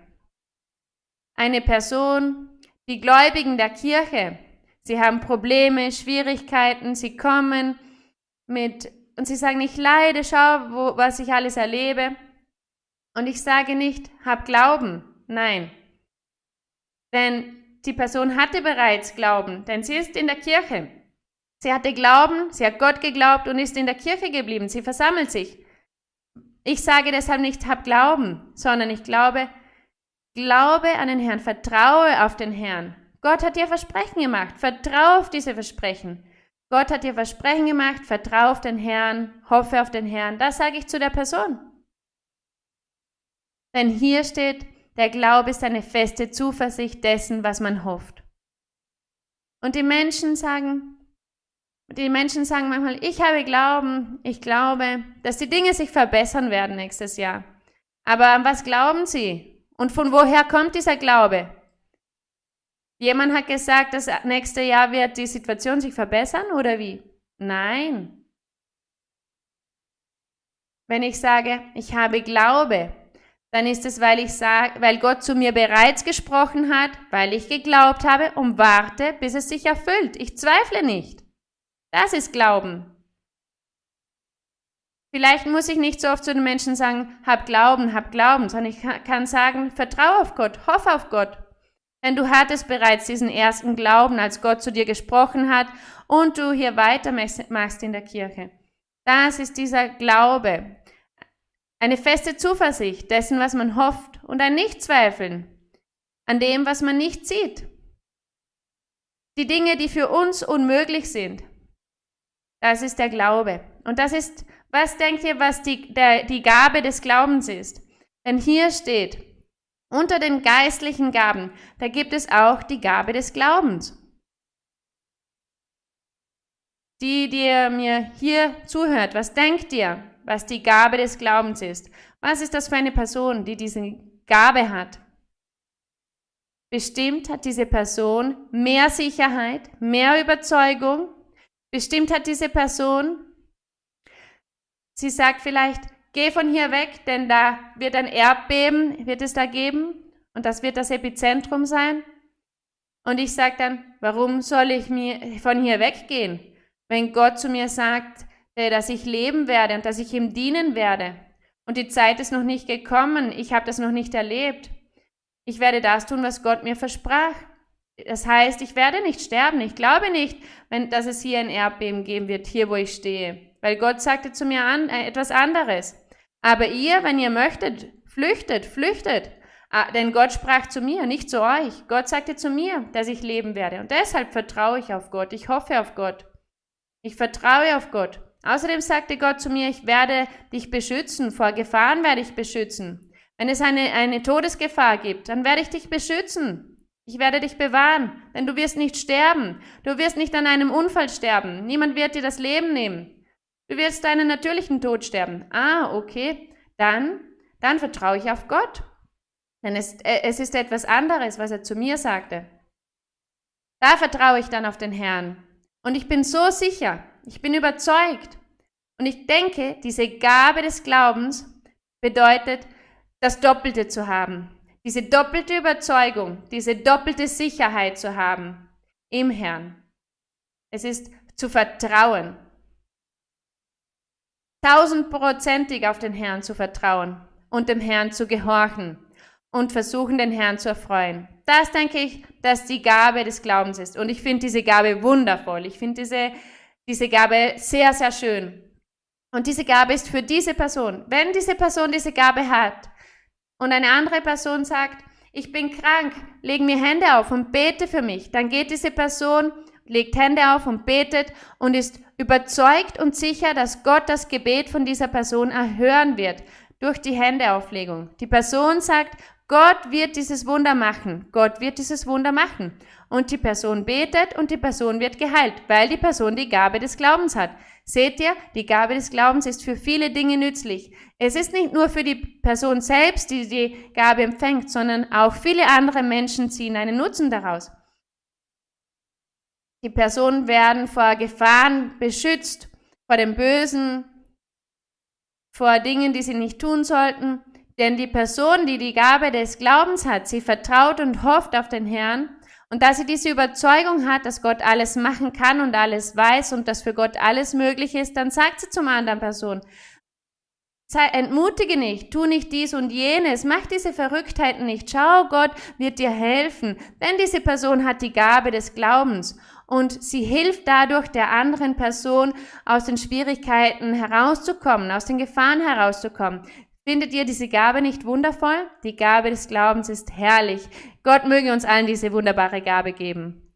eine Person, die Gläubigen der Kirche, sie haben Probleme, Schwierigkeiten, sie kommen mit und sie sagen, ich leide, schau, wo, was ich alles erlebe. Und ich sage nicht, hab Glauben. Nein. Denn die Person hatte bereits Glauben, denn sie ist in der Kirche. Sie hatte Glauben, sie hat Gott geglaubt und ist in der Kirche geblieben. Sie versammelt sich. Ich sage deshalb nicht, hab Glauben, sondern ich glaube, glaube an den Herrn, vertraue auf den Herrn. Gott hat dir Versprechen gemacht, vertraue auf diese Versprechen. Gott hat dir Versprechen gemacht, vertrau auf den Herrn, hoffe auf den Herrn. Das sage ich zu der Person. Denn hier steht, der Glaube ist eine feste Zuversicht dessen, was man hofft. Und die Menschen sagen, die Menschen sagen manchmal, ich habe Glauben, ich glaube, dass die Dinge sich verbessern werden nächstes Jahr. Aber an was glauben sie? Und von woher kommt dieser Glaube? Jemand hat gesagt, das nächste Jahr wird die Situation sich verbessern oder wie? Nein. Wenn ich sage, ich habe Glaube, dann ist es, weil ich sage, weil Gott zu mir bereits gesprochen hat, weil ich geglaubt habe und warte, bis es sich erfüllt. Ich zweifle nicht. Das ist Glauben. Vielleicht muss ich nicht so oft zu den Menschen sagen, hab Glauben, hab Glauben, sondern ich kann sagen, vertraue auf Gott, hoffe auf Gott. Denn du hattest bereits diesen ersten Glauben, als Gott zu dir gesprochen hat und du hier weitermachst in der Kirche. Das ist dieser Glaube. Eine feste Zuversicht dessen, was man hofft und ein Nichtzweifeln an dem, was man nicht sieht. Die Dinge, die für uns unmöglich sind. Das ist der Glaube. Und das ist, was denkt ihr, was die, der, die Gabe des Glaubens ist? Denn hier steht, unter den geistlichen Gaben, da gibt es auch die Gabe des Glaubens. Die, die mir hier zuhört, was denkt ihr, was die Gabe des Glaubens ist? Was ist das für eine Person, die diese Gabe hat? Bestimmt hat diese Person mehr Sicherheit, mehr Überzeugung, Bestimmt hat diese Person, sie sagt vielleicht, geh von hier weg, denn da wird ein Erdbeben, wird es da geben und das wird das Epizentrum sein. Und ich sage dann, warum soll ich mir von hier weggehen, wenn Gott zu mir sagt, äh, dass ich leben werde und dass ich ihm dienen werde. Und die Zeit ist noch nicht gekommen, ich habe das noch nicht erlebt. Ich werde das tun, was Gott mir versprach. Das heißt, ich werde nicht sterben. Ich glaube nicht, wenn, dass es hier ein Erdbeben geben wird, hier wo ich stehe. Weil Gott sagte zu mir an, äh, etwas anderes. Aber ihr, wenn ihr möchtet, flüchtet, flüchtet. Ah, denn Gott sprach zu mir, nicht zu euch. Gott sagte zu mir, dass ich leben werde. Und deshalb vertraue ich auf Gott. Ich hoffe auf Gott. Ich vertraue auf Gott. Außerdem sagte Gott zu mir, ich werde dich beschützen. Vor Gefahren werde ich beschützen. Wenn es eine, eine Todesgefahr gibt, dann werde ich dich beschützen. Ich werde dich bewahren, denn du wirst nicht sterben. Du wirst nicht an einem Unfall sterben. Niemand wird dir das Leben nehmen. Du wirst deinen natürlichen Tod sterben. Ah, okay. Dann, dann vertraue ich auf Gott. Denn es, äh, es ist etwas anderes, was er zu mir sagte. Da vertraue ich dann auf den Herrn. Und ich bin so sicher, ich bin überzeugt. Und ich denke, diese Gabe des Glaubens bedeutet, das Doppelte zu haben diese doppelte Überzeugung, diese doppelte Sicherheit zu haben im Herrn. Es ist zu vertrauen. Tausendprozentig auf den Herrn zu vertrauen und dem Herrn zu gehorchen und versuchen, den Herrn zu erfreuen. Das denke ich, dass die Gabe des Glaubens ist. Und ich finde diese Gabe wundervoll. Ich finde diese, diese Gabe sehr, sehr schön. Und diese Gabe ist für diese Person. Wenn diese Person diese Gabe hat, und eine andere Person sagt, ich bin krank, leg mir Hände auf und bete für mich, dann geht diese Person, legt Hände auf und betet und ist überzeugt und sicher, dass Gott das Gebet von dieser Person erhören wird durch die Händeauflegung. Die Person sagt, Gott wird dieses Wunder machen. Gott wird dieses Wunder machen. Und die Person betet und die Person wird geheilt, weil die Person die Gabe des Glaubens hat. Seht ihr, die Gabe des Glaubens ist für viele Dinge nützlich. Es ist nicht nur für die Person selbst, die die Gabe empfängt, sondern auch viele andere Menschen ziehen einen Nutzen daraus. Die Personen werden vor Gefahren beschützt, vor dem Bösen, vor Dingen, die sie nicht tun sollten. Denn die Person, die die Gabe des Glaubens hat, sie vertraut und hofft auf den Herrn und da sie diese Überzeugung hat, dass Gott alles machen kann und alles weiß und dass für Gott alles möglich ist, dann sagt sie zum anderen Person, Sei, entmutige nicht, tu nicht dies und jenes, mach diese Verrücktheiten nicht. Schau, Gott wird dir helfen, denn diese Person hat die Gabe des Glaubens und sie hilft dadurch der anderen Person aus den Schwierigkeiten herauszukommen, aus den Gefahren herauszukommen. Findet ihr diese Gabe nicht wundervoll? Die Gabe des Glaubens ist herrlich. Gott möge uns allen diese wunderbare Gabe geben.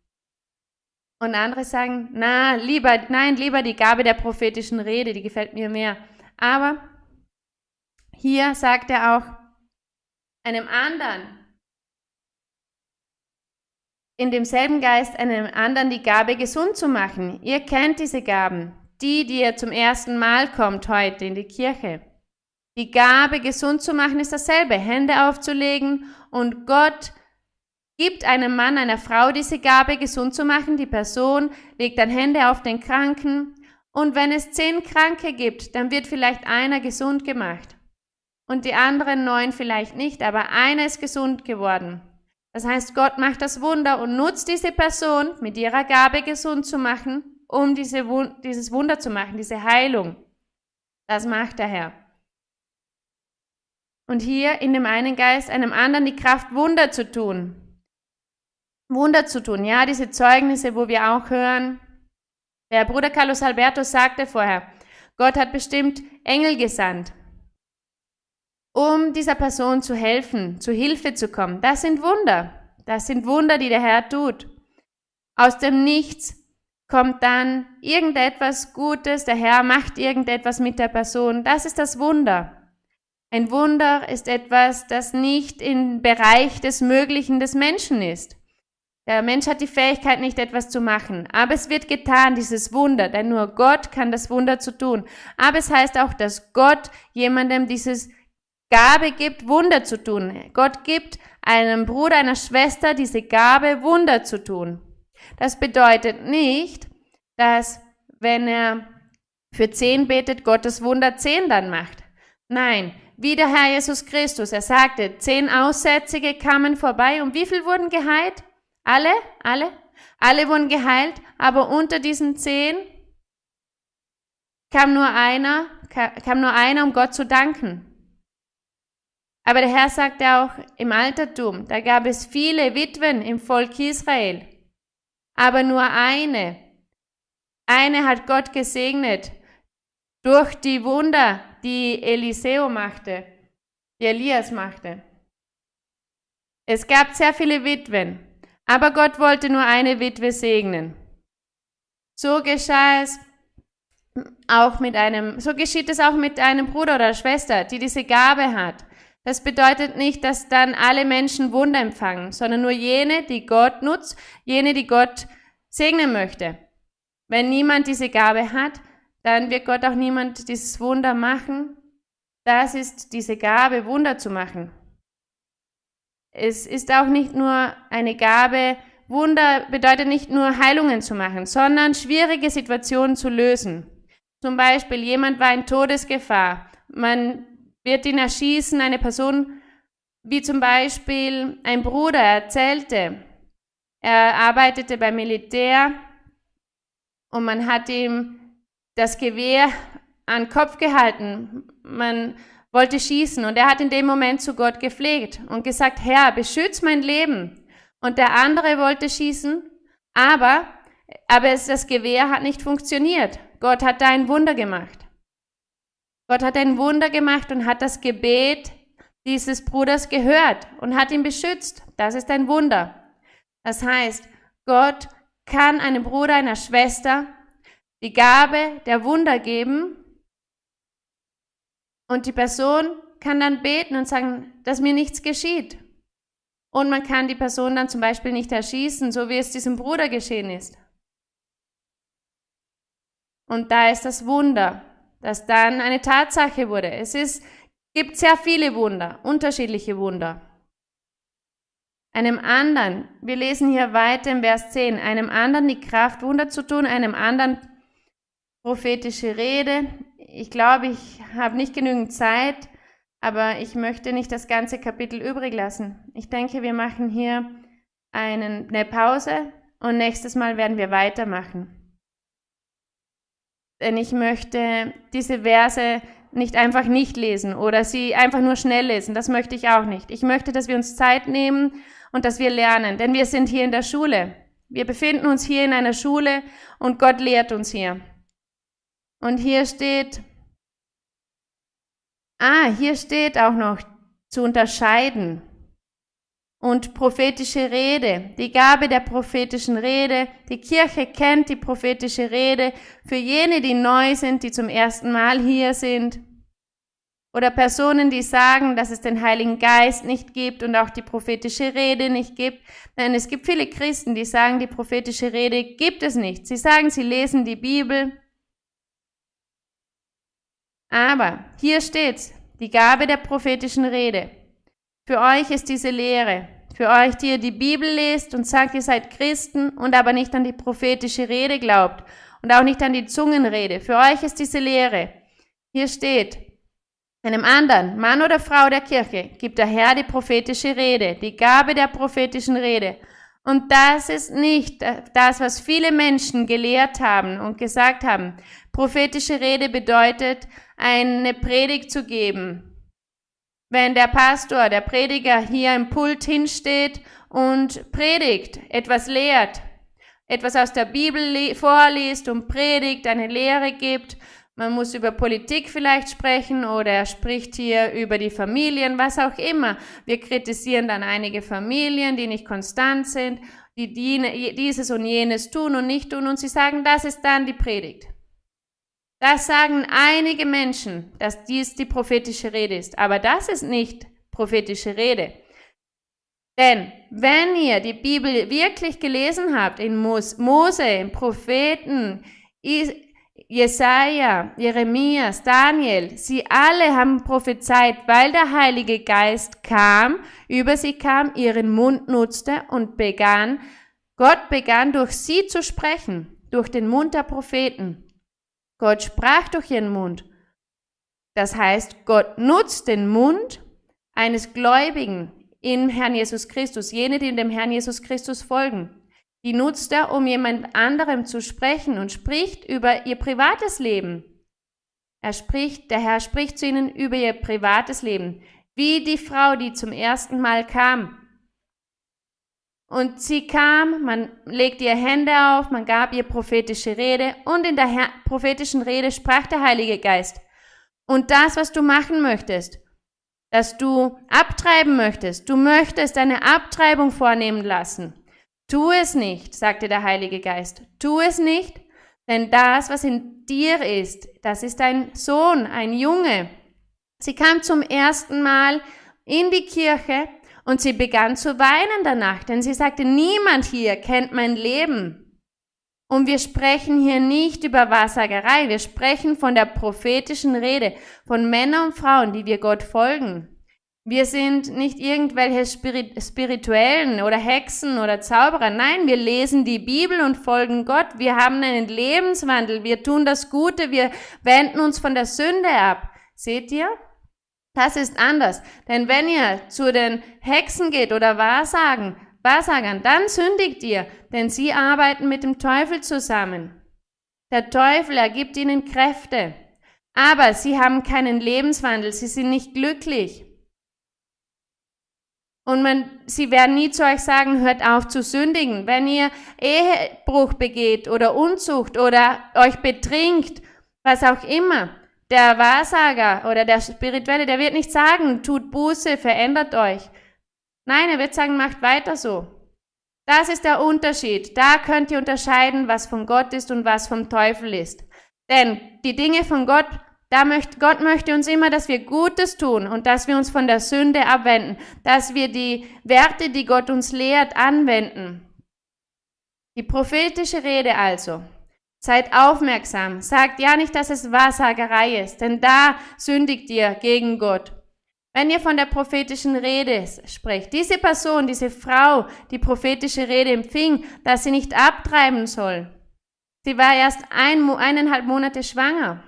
Und andere sagen, na, lieber, nein, lieber die Gabe der prophetischen Rede, die gefällt mir mehr. Aber hier sagt er auch einem anderen, in demselben Geist einem anderen die Gabe gesund zu machen. Ihr kennt diese Gaben, die, die ihr zum ersten Mal kommt heute in die Kirche. Die Gabe gesund zu machen ist dasselbe, Hände aufzulegen und Gott gibt einem Mann, einer Frau diese Gabe gesund zu machen. Die Person legt dann Hände auf den Kranken und wenn es zehn Kranke gibt, dann wird vielleicht einer gesund gemacht und die anderen neun vielleicht nicht, aber einer ist gesund geworden. Das heißt, Gott macht das Wunder und nutzt diese Person mit ihrer Gabe gesund zu machen, um diese, dieses Wunder zu machen, diese Heilung. Das macht der Herr. Und hier in dem einen Geist einem anderen die Kraft, Wunder zu tun. Wunder zu tun, ja, diese Zeugnisse, wo wir auch hören. Der Bruder Carlos Alberto sagte vorher, Gott hat bestimmt Engel gesandt um dieser Person zu helfen, zu Hilfe zu kommen. Das sind Wunder. Das sind Wunder, die der Herr tut. Aus dem Nichts kommt dann irgendetwas Gutes, der Herr macht irgendetwas mit der Person. Das ist das Wunder. Ein Wunder ist etwas, das nicht im Bereich des Möglichen des Menschen ist. Der Mensch hat die Fähigkeit, nicht etwas zu machen. Aber es wird getan, dieses Wunder, denn nur Gott kann das Wunder zu tun. Aber es heißt auch, dass Gott jemandem dieses Gabe gibt, Wunder zu tun. Gott gibt einem Bruder, einer Schwester diese Gabe, Wunder zu tun. Das bedeutet nicht, dass wenn er für zehn betet, Gottes Wunder zehn dann macht. Nein, wie der Herr Jesus Christus. Er sagte, zehn Aussätzige kamen vorbei und wie viel wurden geheilt? Alle? Alle? Alle wurden geheilt, aber unter diesen zehn kam nur einer, kam nur einer, um Gott zu danken. Aber der Herr sagte auch im Altertum, da gab es viele Witwen im Volk Israel, aber nur eine. Eine hat Gott gesegnet durch die Wunder, die Eliseo machte, die Elias machte. Es gab sehr viele Witwen, aber Gott wollte nur eine Witwe segnen. So geschah es auch mit einem, so geschieht es auch mit einem Bruder oder Schwester, die diese Gabe hat. Das bedeutet nicht, dass dann alle Menschen Wunder empfangen, sondern nur jene, die Gott nutzt, jene, die Gott segnen möchte. Wenn niemand diese Gabe hat, dann wird Gott auch niemand dieses Wunder machen. Das ist diese Gabe, Wunder zu machen. Es ist auch nicht nur eine Gabe, Wunder bedeutet nicht nur Heilungen zu machen, sondern schwierige Situationen zu lösen. Zum Beispiel, jemand war in Todesgefahr. Man wird ihn erschießen. Eine Person, wie zum Beispiel ein Bruder erzählte, er arbeitete beim Militär und man hat ihm das Gewehr an den Kopf gehalten. Man wollte schießen und er hat in dem Moment zu Gott gepflegt und gesagt, Herr, beschütz mein Leben. Und der andere wollte schießen, aber, aber es, das Gewehr hat nicht funktioniert. Gott hat da ein Wunder gemacht. Gott hat ein Wunder gemacht und hat das Gebet dieses Bruders gehört und hat ihn beschützt. Das ist ein Wunder. Das heißt, Gott kann einem Bruder, einer Schwester die Gabe der Wunder geben und die Person kann dann beten und sagen, dass mir nichts geschieht. Und man kann die Person dann zum Beispiel nicht erschießen, so wie es diesem Bruder geschehen ist. Und da ist das Wunder das dann eine Tatsache wurde. Es ist, gibt sehr viele Wunder, unterschiedliche Wunder. Einem anderen, wir lesen hier weiter im Vers 10, einem anderen die Kraft, Wunder zu tun, einem anderen prophetische Rede. Ich glaube, ich habe nicht genügend Zeit, aber ich möchte nicht das ganze Kapitel übrig lassen. Ich denke, wir machen hier einen, eine Pause und nächstes Mal werden wir weitermachen denn ich möchte diese Verse nicht einfach nicht lesen oder sie einfach nur schnell lesen. Das möchte ich auch nicht. Ich möchte, dass wir uns Zeit nehmen und dass wir lernen, denn wir sind hier in der Schule. Wir befinden uns hier in einer Schule und Gott lehrt uns hier. Und hier steht, ah, hier steht auch noch zu unterscheiden. Und prophetische Rede, die Gabe der prophetischen Rede. Die Kirche kennt die prophetische Rede für jene, die neu sind, die zum ersten Mal hier sind. Oder Personen, die sagen, dass es den Heiligen Geist nicht gibt und auch die prophetische Rede nicht gibt. Nein, es gibt viele Christen, die sagen, die prophetische Rede gibt es nicht. Sie sagen, sie lesen die Bibel. Aber hier steht's, die Gabe der prophetischen Rede. Für euch ist diese Lehre. Für euch, die ihr die Bibel lest und sagt, ihr seid Christen und aber nicht an die prophetische Rede glaubt und auch nicht an die Zungenrede. Für euch ist diese Lehre. Hier steht, einem anderen, Mann oder Frau der Kirche, gibt der Herr die prophetische Rede, die Gabe der prophetischen Rede. Und das ist nicht das, was viele Menschen gelehrt haben und gesagt haben. Prophetische Rede bedeutet, eine Predigt zu geben, wenn der Pastor, der Prediger hier im Pult hinsteht und predigt, etwas lehrt, etwas aus der Bibel vorliest und predigt, eine Lehre gibt. Man muss über Politik vielleicht sprechen oder er spricht hier über die Familien, was auch immer. Wir kritisieren dann einige Familien, die nicht konstant sind, die dieses und jenes tun und nicht tun und sie sagen, das ist dann die Predigt. Das sagen einige Menschen, dass dies die prophetische Rede ist. Aber das ist nicht prophetische Rede. Denn wenn ihr die Bibel wirklich gelesen habt, in Mose, in Propheten, Jesaja, Jeremias, Daniel, sie alle haben prophezeit, weil der Heilige Geist kam, über sie kam, ihren Mund nutzte und begann, Gott begann durch sie zu sprechen, durch den Mund der Propheten. Gott sprach durch ihren Mund. Das heißt, Gott nutzt den Mund eines Gläubigen im Herrn Jesus Christus, jene, die dem Herrn Jesus Christus folgen. Die nutzt er, um jemand anderem zu sprechen und spricht über ihr privates Leben. Er spricht, der Herr spricht zu ihnen über ihr privates Leben, wie die Frau, die zum ersten Mal kam. Und sie kam, man legte ihr Hände auf, man gab ihr prophetische Rede und in der Her prophetischen Rede sprach der Heilige Geist. Und das, was du machen möchtest, dass du abtreiben möchtest, du möchtest eine Abtreibung vornehmen lassen. Tu es nicht, sagte der Heilige Geist. Tu es nicht, denn das, was in dir ist, das ist ein Sohn, ein Junge. Sie kam zum ersten Mal in die Kirche und sie begann zu weinen danach, denn sie sagte, niemand hier kennt mein Leben. Und wir sprechen hier nicht über Wahrsagerei, wir sprechen von der prophetischen Rede, von Männern und Frauen, die wir Gott folgen. Wir sind nicht irgendwelche spirituellen oder Hexen oder Zauberer. Nein, wir lesen die Bibel und folgen Gott. Wir haben einen Lebenswandel. Wir tun das Gute. Wir wenden uns von der Sünde ab. Seht ihr? Das ist anders. Denn wenn ihr zu den Hexen geht oder Wahrsagen, Wahrsagern, dann sündigt ihr, denn sie arbeiten mit dem Teufel zusammen. Der Teufel ergibt ihnen Kräfte. Aber sie haben keinen Lebenswandel, sie sind nicht glücklich. Und man, sie werden nie zu euch sagen, hört auf zu sündigen. Wenn ihr Ehebruch begeht oder Unzucht oder euch betrinkt, was auch immer, der Wahrsager oder der Spirituelle, der wird nicht sagen, tut Buße, verändert euch. Nein, er wird sagen, macht weiter so. Das ist der Unterschied. Da könnt ihr unterscheiden, was von Gott ist und was vom Teufel ist. Denn die Dinge von Gott, da möchte, Gott möchte uns immer, dass wir Gutes tun und dass wir uns von der Sünde abwenden, dass wir die Werte, die Gott uns lehrt, anwenden. Die prophetische Rede also. Seid aufmerksam. Sagt ja nicht, dass es Wahrsagerei ist, denn da sündigt ihr gegen Gott. Wenn ihr von der prophetischen Rede sprecht, diese Person, diese Frau, die prophetische Rede empfing, dass sie nicht abtreiben soll. Sie war erst ein, eineinhalb Monate schwanger.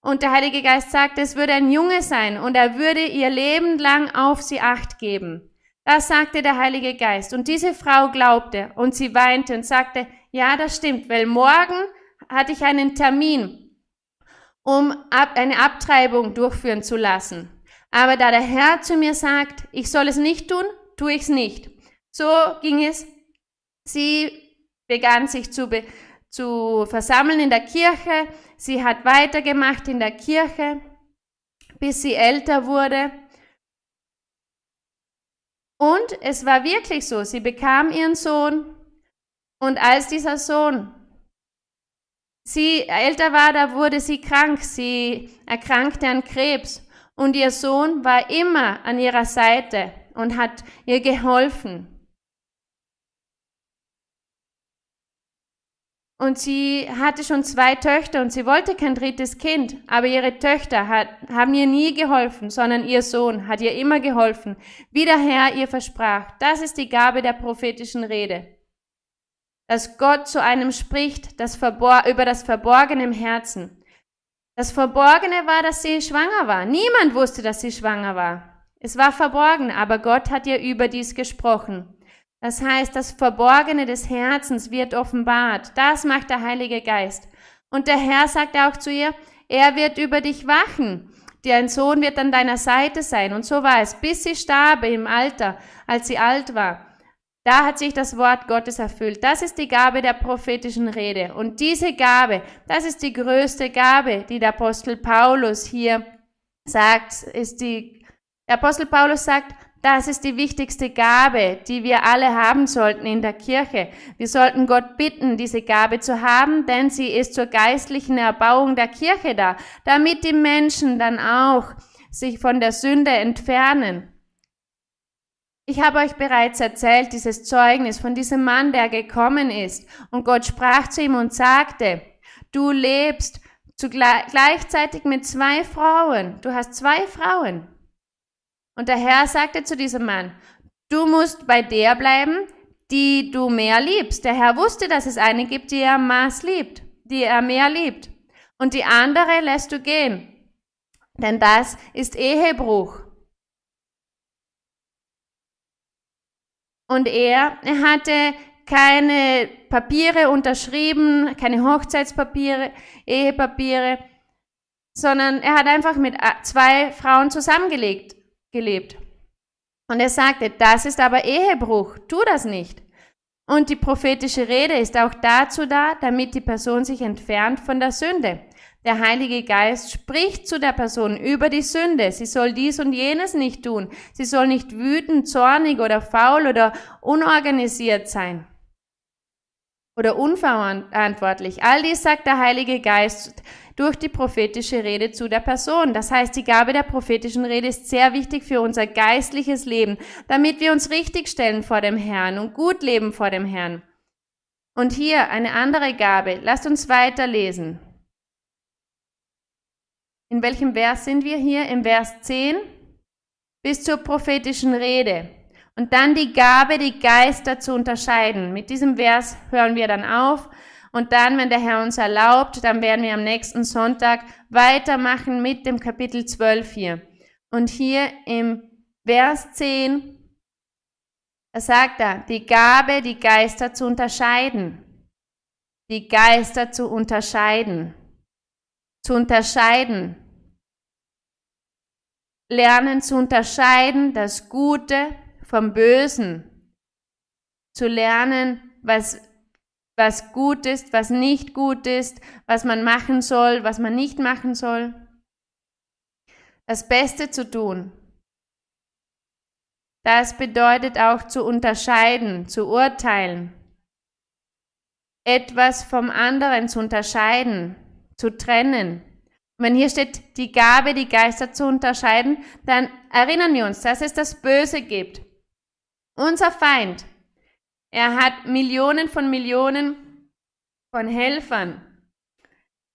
Und der Heilige Geist sagte, es würde ein Junge sein und er würde ihr Leben lang auf sie acht geben. Das sagte der Heilige Geist. Und diese Frau glaubte und sie weinte und sagte, ja, das stimmt, weil morgen hatte ich einen Termin, um eine Abtreibung durchführen zu lassen. Aber da der Herr zu mir sagt, ich soll es nicht tun, tue ich es nicht. So ging es. Sie begann sich zu, be, zu versammeln in der Kirche. Sie hat weitergemacht in der Kirche, bis sie älter wurde. Und es war wirklich so, sie bekam ihren Sohn und als dieser Sohn sie älter war, da wurde sie krank, sie erkrankte an Krebs und ihr Sohn war immer an ihrer Seite und hat ihr geholfen. Und sie hatte schon zwei Töchter und sie wollte kein drittes Kind, aber ihre Töchter hat, haben ihr nie geholfen, sondern ihr Sohn hat ihr immer geholfen, wie der Herr ihr versprach. Das ist die Gabe der prophetischen Rede. Dass Gott zu einem spricht das über das Verborgene im Herzen. Das Verborgene war, dass sie schwanger war. Niemand wusste, dass sie schwanger war. Es war verborgen, aber Gott hat ihr über dies gesprochen. Das heißt, das Verborgene des Herzens wird offenbart. Das macht der Heilige Geist. Und der Herr sagt auch zu ihr, er wird über dich wachen. Dein Sohn wird an deiner Seite sein. Und so war es, bis sie starb im Alter, als sie alt war. Da hat sich das Wort Gottes erfüllt. Das ist die Gabe der prophetischen Rede. Und diese Gabe, das ist die größte Gabe, die der Apostel Paulus hier sagt, ist die, der Apostel Paulus sagt, das ist die wichtigste Gabe, die wir alle haben sollten in der Kirche. Wir sollten Gott bitten, diese Gabe zu haben, denn sie ist zur geistlichen Erbauung der Kirche da, damit die Menschen dann auch sich von der Sünde entfernen. Ich habe euch bereits erzählt, dieses Zeugnis von diesem Mann, der gekommen ist. Und Gott sprach zu ihm und sagte, du lebst gleichzeitig mit zwei Frauen. Du hast zwei Frauen. Und der Herr sagte zu diesem Mann, du musst bei der bleiben, die du mehr liebst. Der Herr wusste, dass es eine gibt, die er Maß liebt, die er mehr liebt. Und die andere lässt du gehen. Denn das ist Ehebruch. Und er, er hatte keine Papiere unterschrieben, keine Hochzeitspapiere, Ehepapiere, sondern er hat einfach mit zwei Frauen zusammengelegt gelebt. Und er sagte, das ist aber Ehebruch, tu das nicht. Und die prophetische Rede ist auch dazu da, damit die Person sich entfernt von der Sünde. Der Heilige Geist spricht zu der Person über die Sünde. Sie soll dies und jenes nicht tun. Sie soll nicht wütend, zornig oder faul oder unorganisiert sein oder unverantwortlich. All dies sagt der Heilige Geist durch die prophetische Rede zu der Person. Das heißt, die Gabe der prophetischen Rede ist sehr wichtig für unser geistliches Leben, damit wir uns richtig stellen vor dem Herrn und gut leben vor dem Herrn. Und hier eine andere Gabe. Lasst uns weiterlesen. In welchem Vers sind wir hier? Im Vers 10 bis zur prophetischen Rede. Und dann die Gabe, die Geister zu unterscheiden. Mit diesem Vers hören wir dann auf. Und dann, wenn der Herr uns erlaubt, dann werden wir am nächsten Sonntag weitermachen mit dem Kapitel 12 hier. Und hier im Vers 10, da sagt er, die Gabe, die Geister zu unterscheiden. Die Geister zu unterscheiden. Zu unterscheiden. Lernen zu unterscheiden, das Gute vom Bösen. Zu lernen, was was gut ist, was nicht gut ist, was man machen soll, was man nicht machen soll. Das Beste zu tun. Das bedeutet auch zu unterscheiden, zu urteilen. Etwas vom anderen zu unterscheiden, zu trennen. wenn hier steht, die Gabe, die Geister zu unterscheiden, dann erinnern wir uns, dass es das Böse gibt. Unser Feind, er hat Millionen von Millionen von Helfern,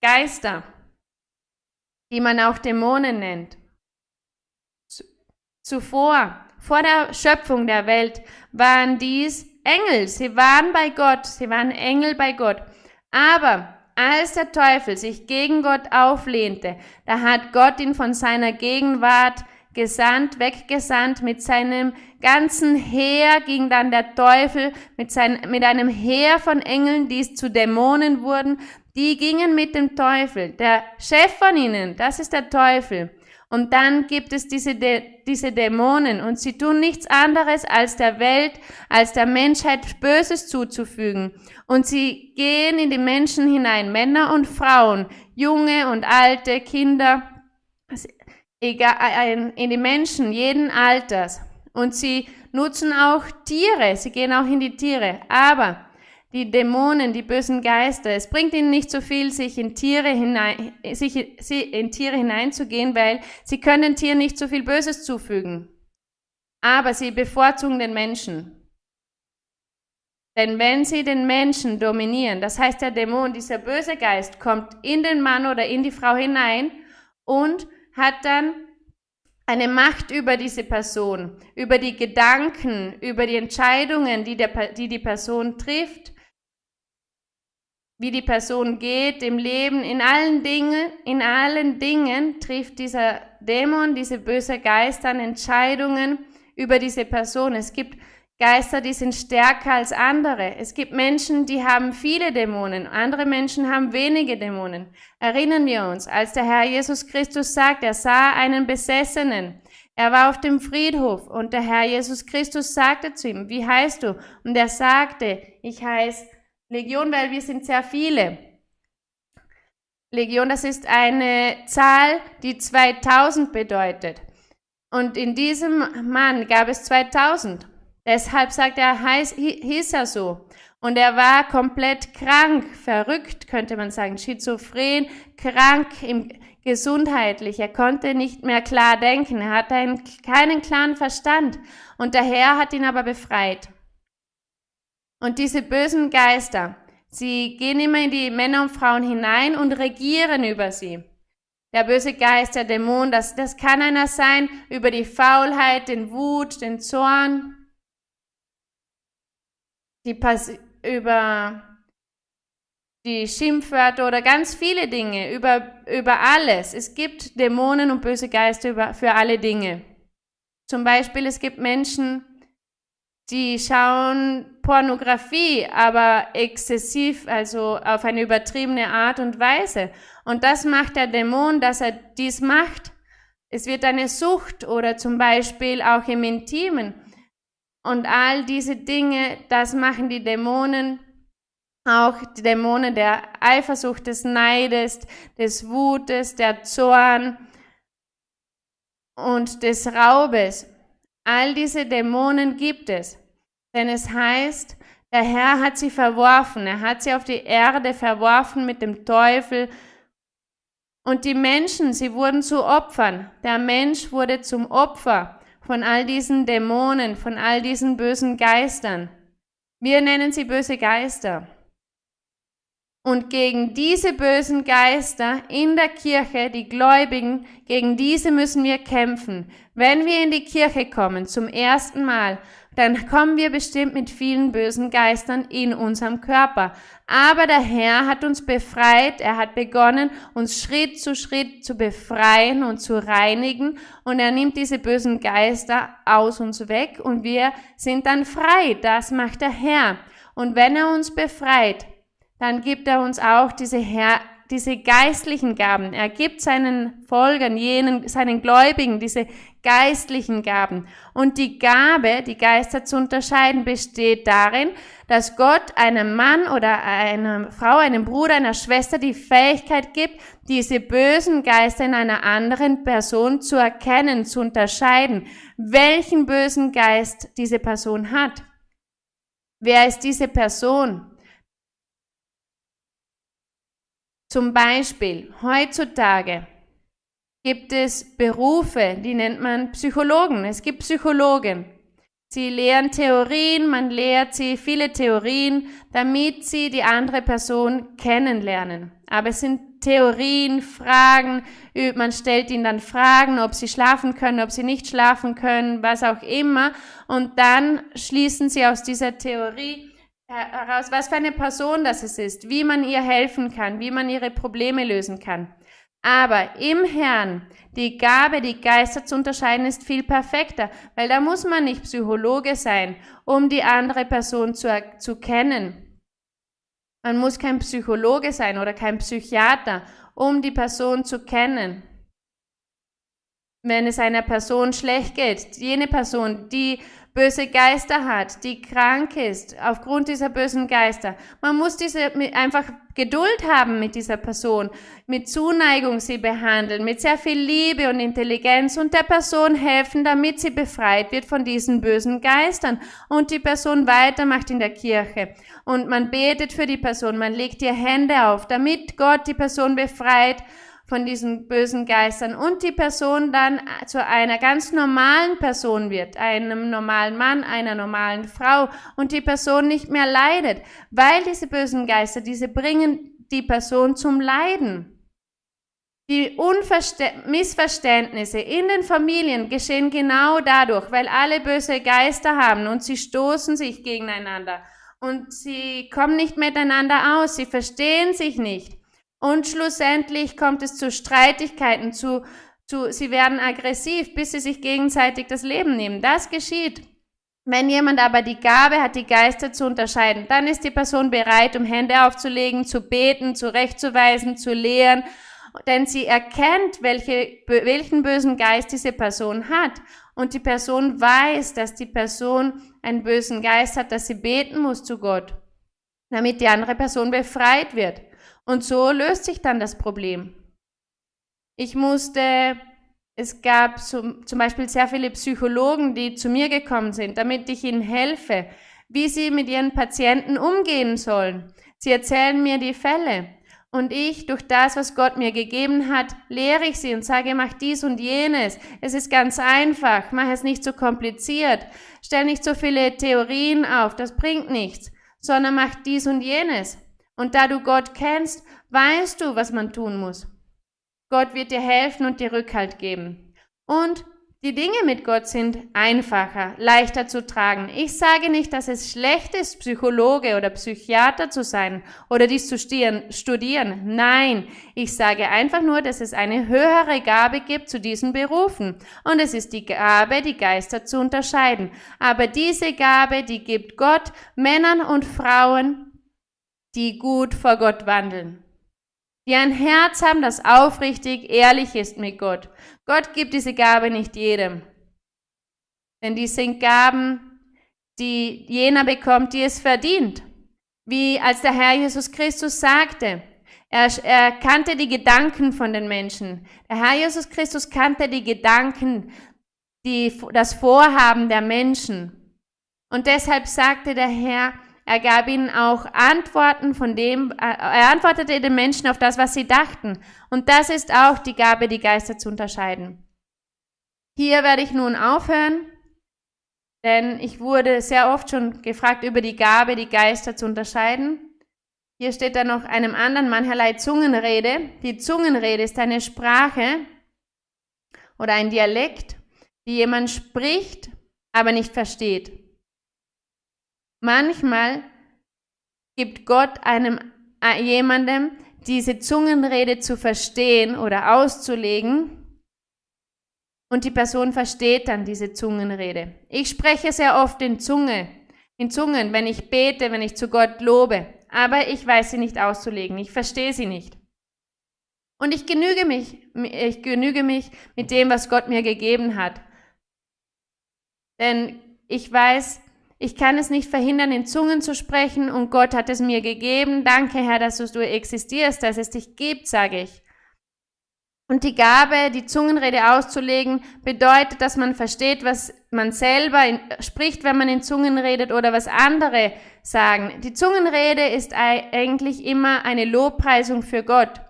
Geister, die man auch Dämonen nennt. Zuvor, vor der Schöpfung der Welt, waren dies Engel. Sie waren bei Gott, sie waren Engel bei Gott. Aber als der Teufel sich gegen Gott auflehnte, da hat Gott ihn von seiner Gegenwart gesandt, weggesandt mit seinem ganzen Heer ging dann der Teufel mit, sein, mit einem Heer von Engeln, die zu Dämonen wurden, die gingen mit dem Teufel. Der Chef von ihnen, das ist der Teufel. Und dann gibt es diese, diese Dämonen und sie tun nichts anderes, als der Welt, als der Menschheit Böses zuzufügen. Und sie gehen in die Menschen hinein, Männer und Frauen, junge und alte, Kinder, egal, in die Menschen jeden Alters. Und sie nutzen auch Tiere, sie gehen auch in die Tiere, aber die Dämonen, die bösen Geister, es bringt ihnen nicht so viel, sich in Tiere hinein, sich in Tiere hineinzugehen, weil sie können Tieren nicht so viel Böses zufügen. Aber sie bevorzugen den Menschen. Denn wenn sie den Menschen dominieren, das heißt der Dämon, dieser böse Geist, kommt in den Mann oder in die Frau hinein und hat dann eine Macht über diese Person, über die Gedanken, über die Entscheidungen, die, der, die die Person trifft, wie die Person geht im Leben, in allen Dingen, in allen Dingen trifft dieser Dämon, diese böse Geist dann Entscheidungen über diese Person. Es gibt Geister, die sind stärker als andere. Es gibt Menschen, die haben viele Dämonen, andere Menschen haben wenige Dämonen. Erinnern wir uns, als der Herr Jesus Christus sagt, er sah einen Besessenen. Er war auf dem Friedhof und der Herr Jesus Christus sagte zu ihm, wie heißt du? Und er sagte, ich heiße Legion, weil wir sind sehr viele. Legion, das ist eine Zahl, die 2000 bedeutet. Und in diesem Mann gab es 2000. Deshalb sagt er, heiß, hieß er so. Und er war komplett krank, verrückt, könnte man sagen, schizophren, krank im gesundheitlich. Er konnte nicht mehr klar denken. Er hatte einen, keinen klaren Verstand. Und der Herr hat ihn aber befreit. Und diese bösen Geister, sie gehen immer in die Männer und Frauen hinein und regieren über sie. Der böse Geist, der Dämon, das, das kann einer sein über die Faulheit, den Wut, den Zorn, die über die Schimpfwörter oder ganz viele Dinge, über, über alles. Es gibt Dämonen und böse Geister über, für alle Dinge. Zum Beispiel, es gibt Menschen, die schauen Pornografie, aber exzessiv, also auf eine übertriebene Art und Weise. Und das macht der Dämon, dass er dies macht. Es wird eine Sucht oder zum Beispiel auch im Intimen. Und all diese Dinge, das machen die Dämonen, auch die Dämonen der Eifersucht, des Neides, des Wutes, der Zorn und des Raubes. All diese Dämonen gibt es. Denn es heißt, der Herr hat sie verworfen, er hat sie auf die Erde verworfen mit dem Teufel. Und die Menschen, sie wurden zu Opfern. Der Mensch wurde zum Opfer von all diesen Dämonen, von all diesen bösen Geistern. Wir nennen sie böse Geister. Und gegen diese bösen Geister in der Kirche, die Gläubigen, gegen diese müssen wir kämpfen. Wenn wir in die Kirche kommen, zum ersten Mal, dann kommen wir bestimmt mit vielen bösen Geistern in unserem Körper. Aber der Herr hat uns befreit, er hat begonnen, uns Schritt zu Schritt zu befreien und zu reinigen und er nimmt diese bösen Geister aus uns weg und wir sind dann frei. Das macht der Herr. Und wenn er uns befreit, dann gibt er uns auch diese Herr diese geistlichen Gaben. Er gibt seinen Folgern, jenen, seinen Gläubigen diese geistlichen Gaben. Und die Gabe, die Geister zu unterscheiden, besteht darin, dass Gott einem Mann oder einer Frau, einem Bruder, einer Schwester die Fähigkeit gibt, diese bösen Geister in einer anderen Person zu erkennen, zu unterscheiden, welchen bösen Geist diese Person hat. Wer ist diese Person? Zum Beispiel, heutzutage gibt es Berufe, die nennt man Psychologen. Es gibt Psychologen. Sie lehren Theorien, man lehrt sie viele Theorien, damit sie die andere Person kennenlernen. Aber es sind Theorien, Fragen, man stellt ihnen dann Fragen, ob sie schlafen können, ob sie nicht schlafen können, was auch immer. Und dann schließen sie aus dieser Theorie heraus, was für eine Person das ist, wie man ihr helfen kann, wie man ihre Probleme lösen kann. Aber im Herrn, die Gabe, die Geister zu unterscheiden, ist viel perfekter, weil da muss man nicht Psychologe sein, um die andere Person zu, zu kennen. Man muss kein Psychologe sein oder kein Psychiater, um die Person zu kennen. wenn es einer Person schlecht geht, jene Person, die böse Geister hat, die krank ist aufgrund dieser bösen Geister. Man muss diese einfach Geduld haben mit dieser Person, mit Zuneigung sie behandeln, mit sehr viel Liebe und Intelligenz und der Person helfen, damit sie befreit wird von diesen bösen Geistern und die Person weitermacht in der Kirche. Und man betet für die Person, man legt ihr Hände auf, damit Gott die Person befreit von diesen bösen Geistern und die Person dann zu einer ganz normalen Person wird, einem normalen Mann, einer normalen Frau und die Person nicht mehr leidet, weil diese bösen Geister, diese bringen die Person zum Leiden. Die Unverste Missverständnisse in den Familien geschehen genau dadurch, weil alle böse Geister haben und sie stoßen sich gegeneinander und sie kommen nicht miteinander aus, sie verstehen sich nicht. Und schlussendlich kommt es zu Streitigkeiten, zu, zu, sie werden aggressiv, bis sie sich gegenseitig das Leben nehmen. Das geschieht. Wenn jemand aber die Gabe hat, die Geister zu unterscheiden, dann ist die Person bereit, um Hände aufzulegen, zu beten, zurechtzuweisen, zu lehren, denn sie erkennt, welche, welchen bösen Geist diese Person hat. Und die Person weiß, dass die Person einen bösen Geist hat, dass sie beten muss zu Gott, damit die andere Person befreit wird. Und so löst sich dann das Problem. Ich musste, es gab zum, zum Beispiel sehr viele Psychologen, die zu mir gekommen sind, damit ich ihnen helfe, wie sie mit ihren Patienten umgehen sollen. Sie erzählen mir die Fälle. Und ich, durch das, was Gott mir gegeben hat, lehre ich sie und sage, mach dies und jenes. Es ist ganz einfach, mach es nicht so kompliziert. Stell nicht so viele Theorien auf, das bringt nichts, sondern mach dies und jenes. Und da du Gott kennst, weißt du, was man tun muss. Gott wird dir helfen und dir Rückhalt geben. Und die Dinge mit Gott sind einfacher, leichter zu tragen. Ich sage nicht, dass es schlecht ist, Psychologe oder Psychiater zu sein oder dies zu studieren. Nein, ich sage einfach nur, dass es eine höhere Gabe gibt zu diesen Berufen. Und es ist die Gabe, die Geister zu unterscheiden. Aber diese Gabe, die gibt Gott Männern und Frauen, die gut vor Gott wandeln, die ein Herz haben, das aufrichtig, ehrlich ist mit Gott. Gott gibt diese Gabe nicht jedem. Denn die sind Gaben, die jener bekommt, die es verdient. Wie als der Herr Jesus Christus sagte, er, er kannte die Gedanken von den Menschen. Der Herr Jesus Christus kannte die Gedanken, die, das Vorhaben der Menschen. Und deshalb sagte der Herr, er gab ihnen auch Antworten von dem, äh, er antwortete den Menschen auf das, was sie dachten. Und das ist auch die Gabe, die Geister zu unterscheiden. Hier werde ich nun aufhören, denn ich wurde sehr oft schon gefragt über die Gabe, die Geister zu unterscheiden. Hier steht dann noch einem anderen mancherlei Zungenrede. Die Zungenrede ist eine Sprache oder ein Dialekt, die jemand spricht, aber nicht versteht. Manchmal gibt Gott einem äh, jemandem diese Zungenrede zu verstehen oder auszulegen und die Person versteht dann diese Zungenrede. Ich spreche sehr oft in Zunge, in Zungen, wenn ich bete, wenn ich zu Gott lobe, aber ich weiß sie nicht auszulegen, ich verstehe sie nicht. Und ich genüge mich, ich genüge mich mit dem, was Gott mir gegeben hat. Denn ich weiß, ich kann es nicht verhindern, in Zungen zu sprechen und Gott hat es mir gegeben. Danke, Herr, dass du existierst, dass es dich gibt, sage ich. Und die Gabe, die Zungenrede auszulegen, bedeutet, dass man versteht, was man selber in, spricht, wenn man in Zungen redet oder was andere sagen. Die Zungenrede ist eigentlich immer eine Lobpreisung für Gott.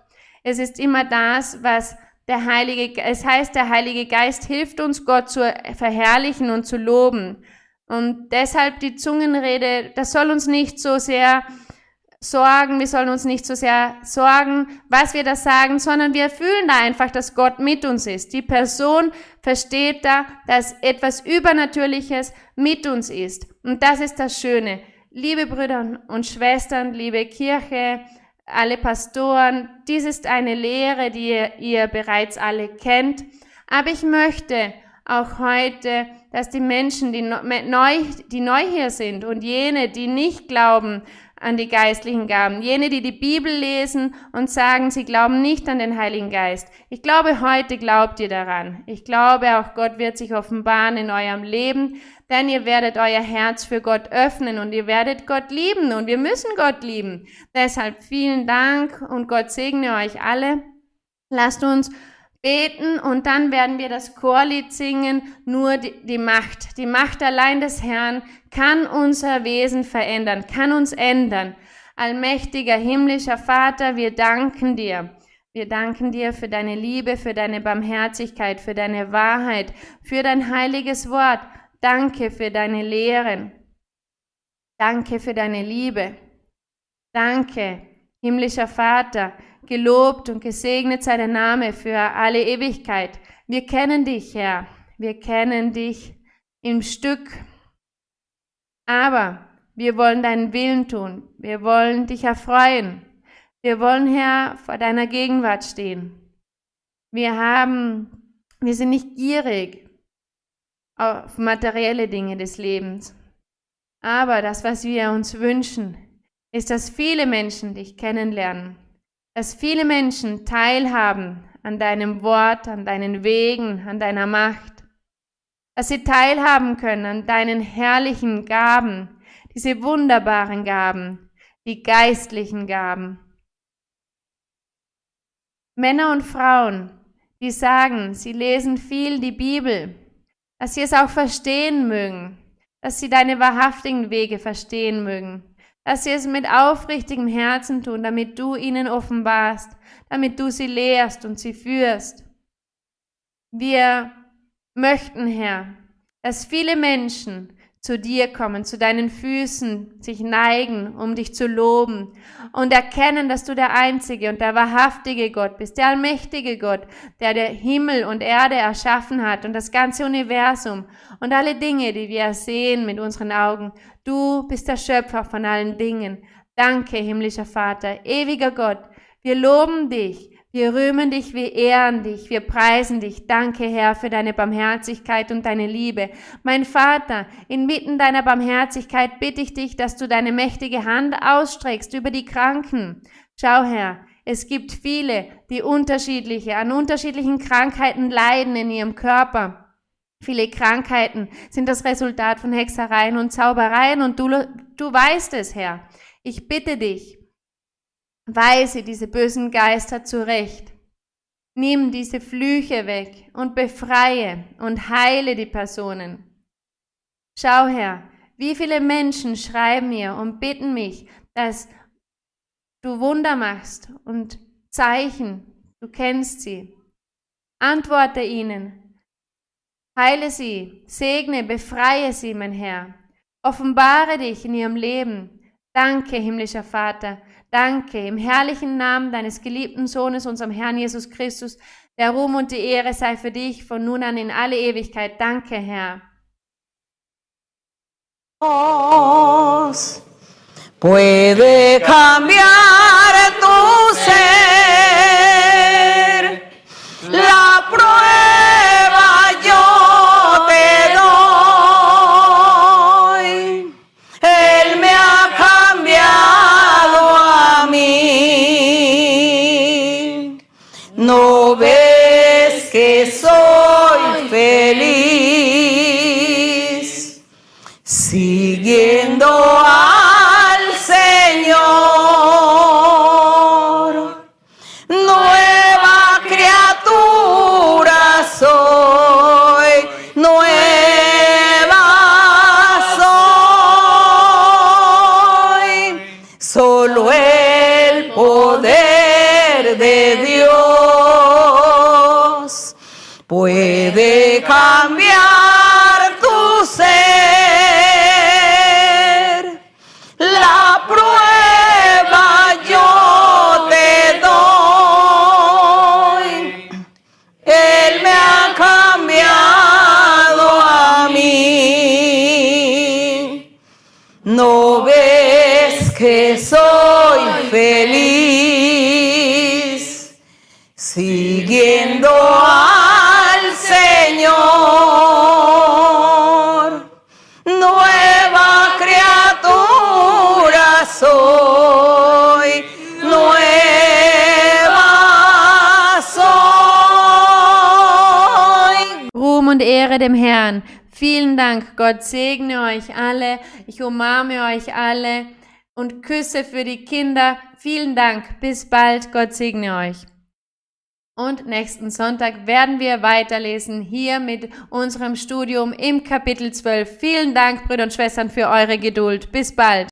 Es ist immer das, was der Heilige, es heißt, der Heilige Geist hilft uns, Gott zu verherrlichen und zu loben. Und deshalb die Zungenrede, das soll uns nicht so sehr sorgen, wir sollen uns nicht so sehr sorgen, was wir da sagen, sondern wir fühlen da einfach, dass Gott mit uns ist. Die Person versteht da, dass etwas Übernatürliches mit uns ist. Und das ist das Schöne. Liebe Brüder und Schwestern, liebe Kirche, alle Pastoren, dies ist eine Lehre, die ihr, ihr bereits alle kennt. Aber ich möchte auch heute, dass die Menschen, die neu, die neu hier sind und jene, die nicht glauben an die geistlichen Gaben. Jene, die die Bibel lesen und sagen, sie glauben nicht an den Heiligen Geist. Ich glaube, heute glaubt ihr daran. Ich glaube, auch Gott wird sich offenbaren in eurem Leben, denn ihr werdet euer Herz für Gott öffnen und ihr werdet Gott lieben und wir müssen Gott lieben. Deshalb vielen Dank und Gott segne euch alle. Lasst uns beten und dann werden wir das Chorlied singen, nur die, die, Macht. Die Macht allein des Herrn kann unser Wesen verändern, kann uns ändern. Allmächtiger himmlischer Vater, wir danken dir. Wir danken dir für deine Liebe, für deine Barmherzigkeit, für deine Wahrheit, für dein heiliges Wort. Danke für deine Lehren. Danke für deine Liebe. Danke, himmlischer Vater, Gelobt und gesegnet sei der Name für alle Ewigkeit. Wir kennen dich, Herr. Wir kennen dich im Stück. Aber wir wollen deinen Willen tun. Wir wollen dich erfreuen. Wir wollen, Herr, vor deiner Gegenwart stehen. Wir haben, wir sind nicht gierig auf materielle Dinge des Lebens. Aber das, was wir uns wünschen, ist, dass viele Menschen dich kennenlernen dass viele Menschen teilhaben an deinem Wort, an deinen Wegen, an deiner Macht, dass sie teilhaben können an deinen herrlichen Gaben, diese wunderbaren Gaben, die geistlichen Gaben. Männer und Frauen, die sagen, sie lesen viel die Bibel, dass sie es auch verstehen mögen, dass sie deine wahrhaftigen Wege verstehen mögen, dass sie es mit aufrichtigem Herzen tun, damit du ihnen offenbarst, damit du sie lehrst und sie führst. Wir möchten, Herr, dass viele Menschen zu dir kommen, zu deinen Füßen, sich neigen, um dich zu loben und erkennen, dass du der einzige und der wahrhaftige Gott bist, der allmächtige Gott, der der Himmel und Erde erschaffen hat und das ganze Universum und alle Dinge, die wir sehen mit unseren Augen. Du bist der Schöpfer von allen Dingen. Danke, himmlischer Vater, ewiger Gott. Wir loben dich wir rühmen dich, wir ehren dich, wir preisen dich. Danke, Herr, für deine Barmherzigkeit und deine Liebe. Mein Vater, inmitten deiner Barmherzigkeit bitte ich dich, dass du deine mächtige Hand ausstreckst über die Kranken. Schau, Herr, es gibt viele, die unterschiedliche, an unterschiedlichen Krankheiten leiden in ihrem Körper. Viele Krankheiten sind das Resultat von Hexereien und Zaubereien und du, du weißt es, Herr. Ich bitte dich, Weise diese bösen Geister zurecht. Nimm diese Flüche weg und befreie und heile die Personen. Schau her, wie viele Menschen schreiben mir und bitten mich, dass du Wunder machst und Zeichen, du kennst sie. Antworte ihnen, heile sie, segne, befreie sie, mein Herr. Offenbare dich in ihrem Leben. Danke, himmlischer Vater, Danke im herrlichen Namen deines geliebten Sohnes, unserem Herrn Jesus Christus. Der Ruhm und die Ehre sei für dich von nun an in alle Ewigkeit. Danke, Herr. Puede cambiar tu ser. Ehre dem Herrn. Vielen Dank. Gott segne euch alle. Ich umarme euch alle und Küsse für die Kinder. Vielen Dank. Bis bald. Gott segne euch. Und nächsten Sonntag werden wir weiterlesen hier mit unserem Studium im Kapitel 12. Vielen Dank, Brüder und Schwestern, für eure Geduld. Bis bald.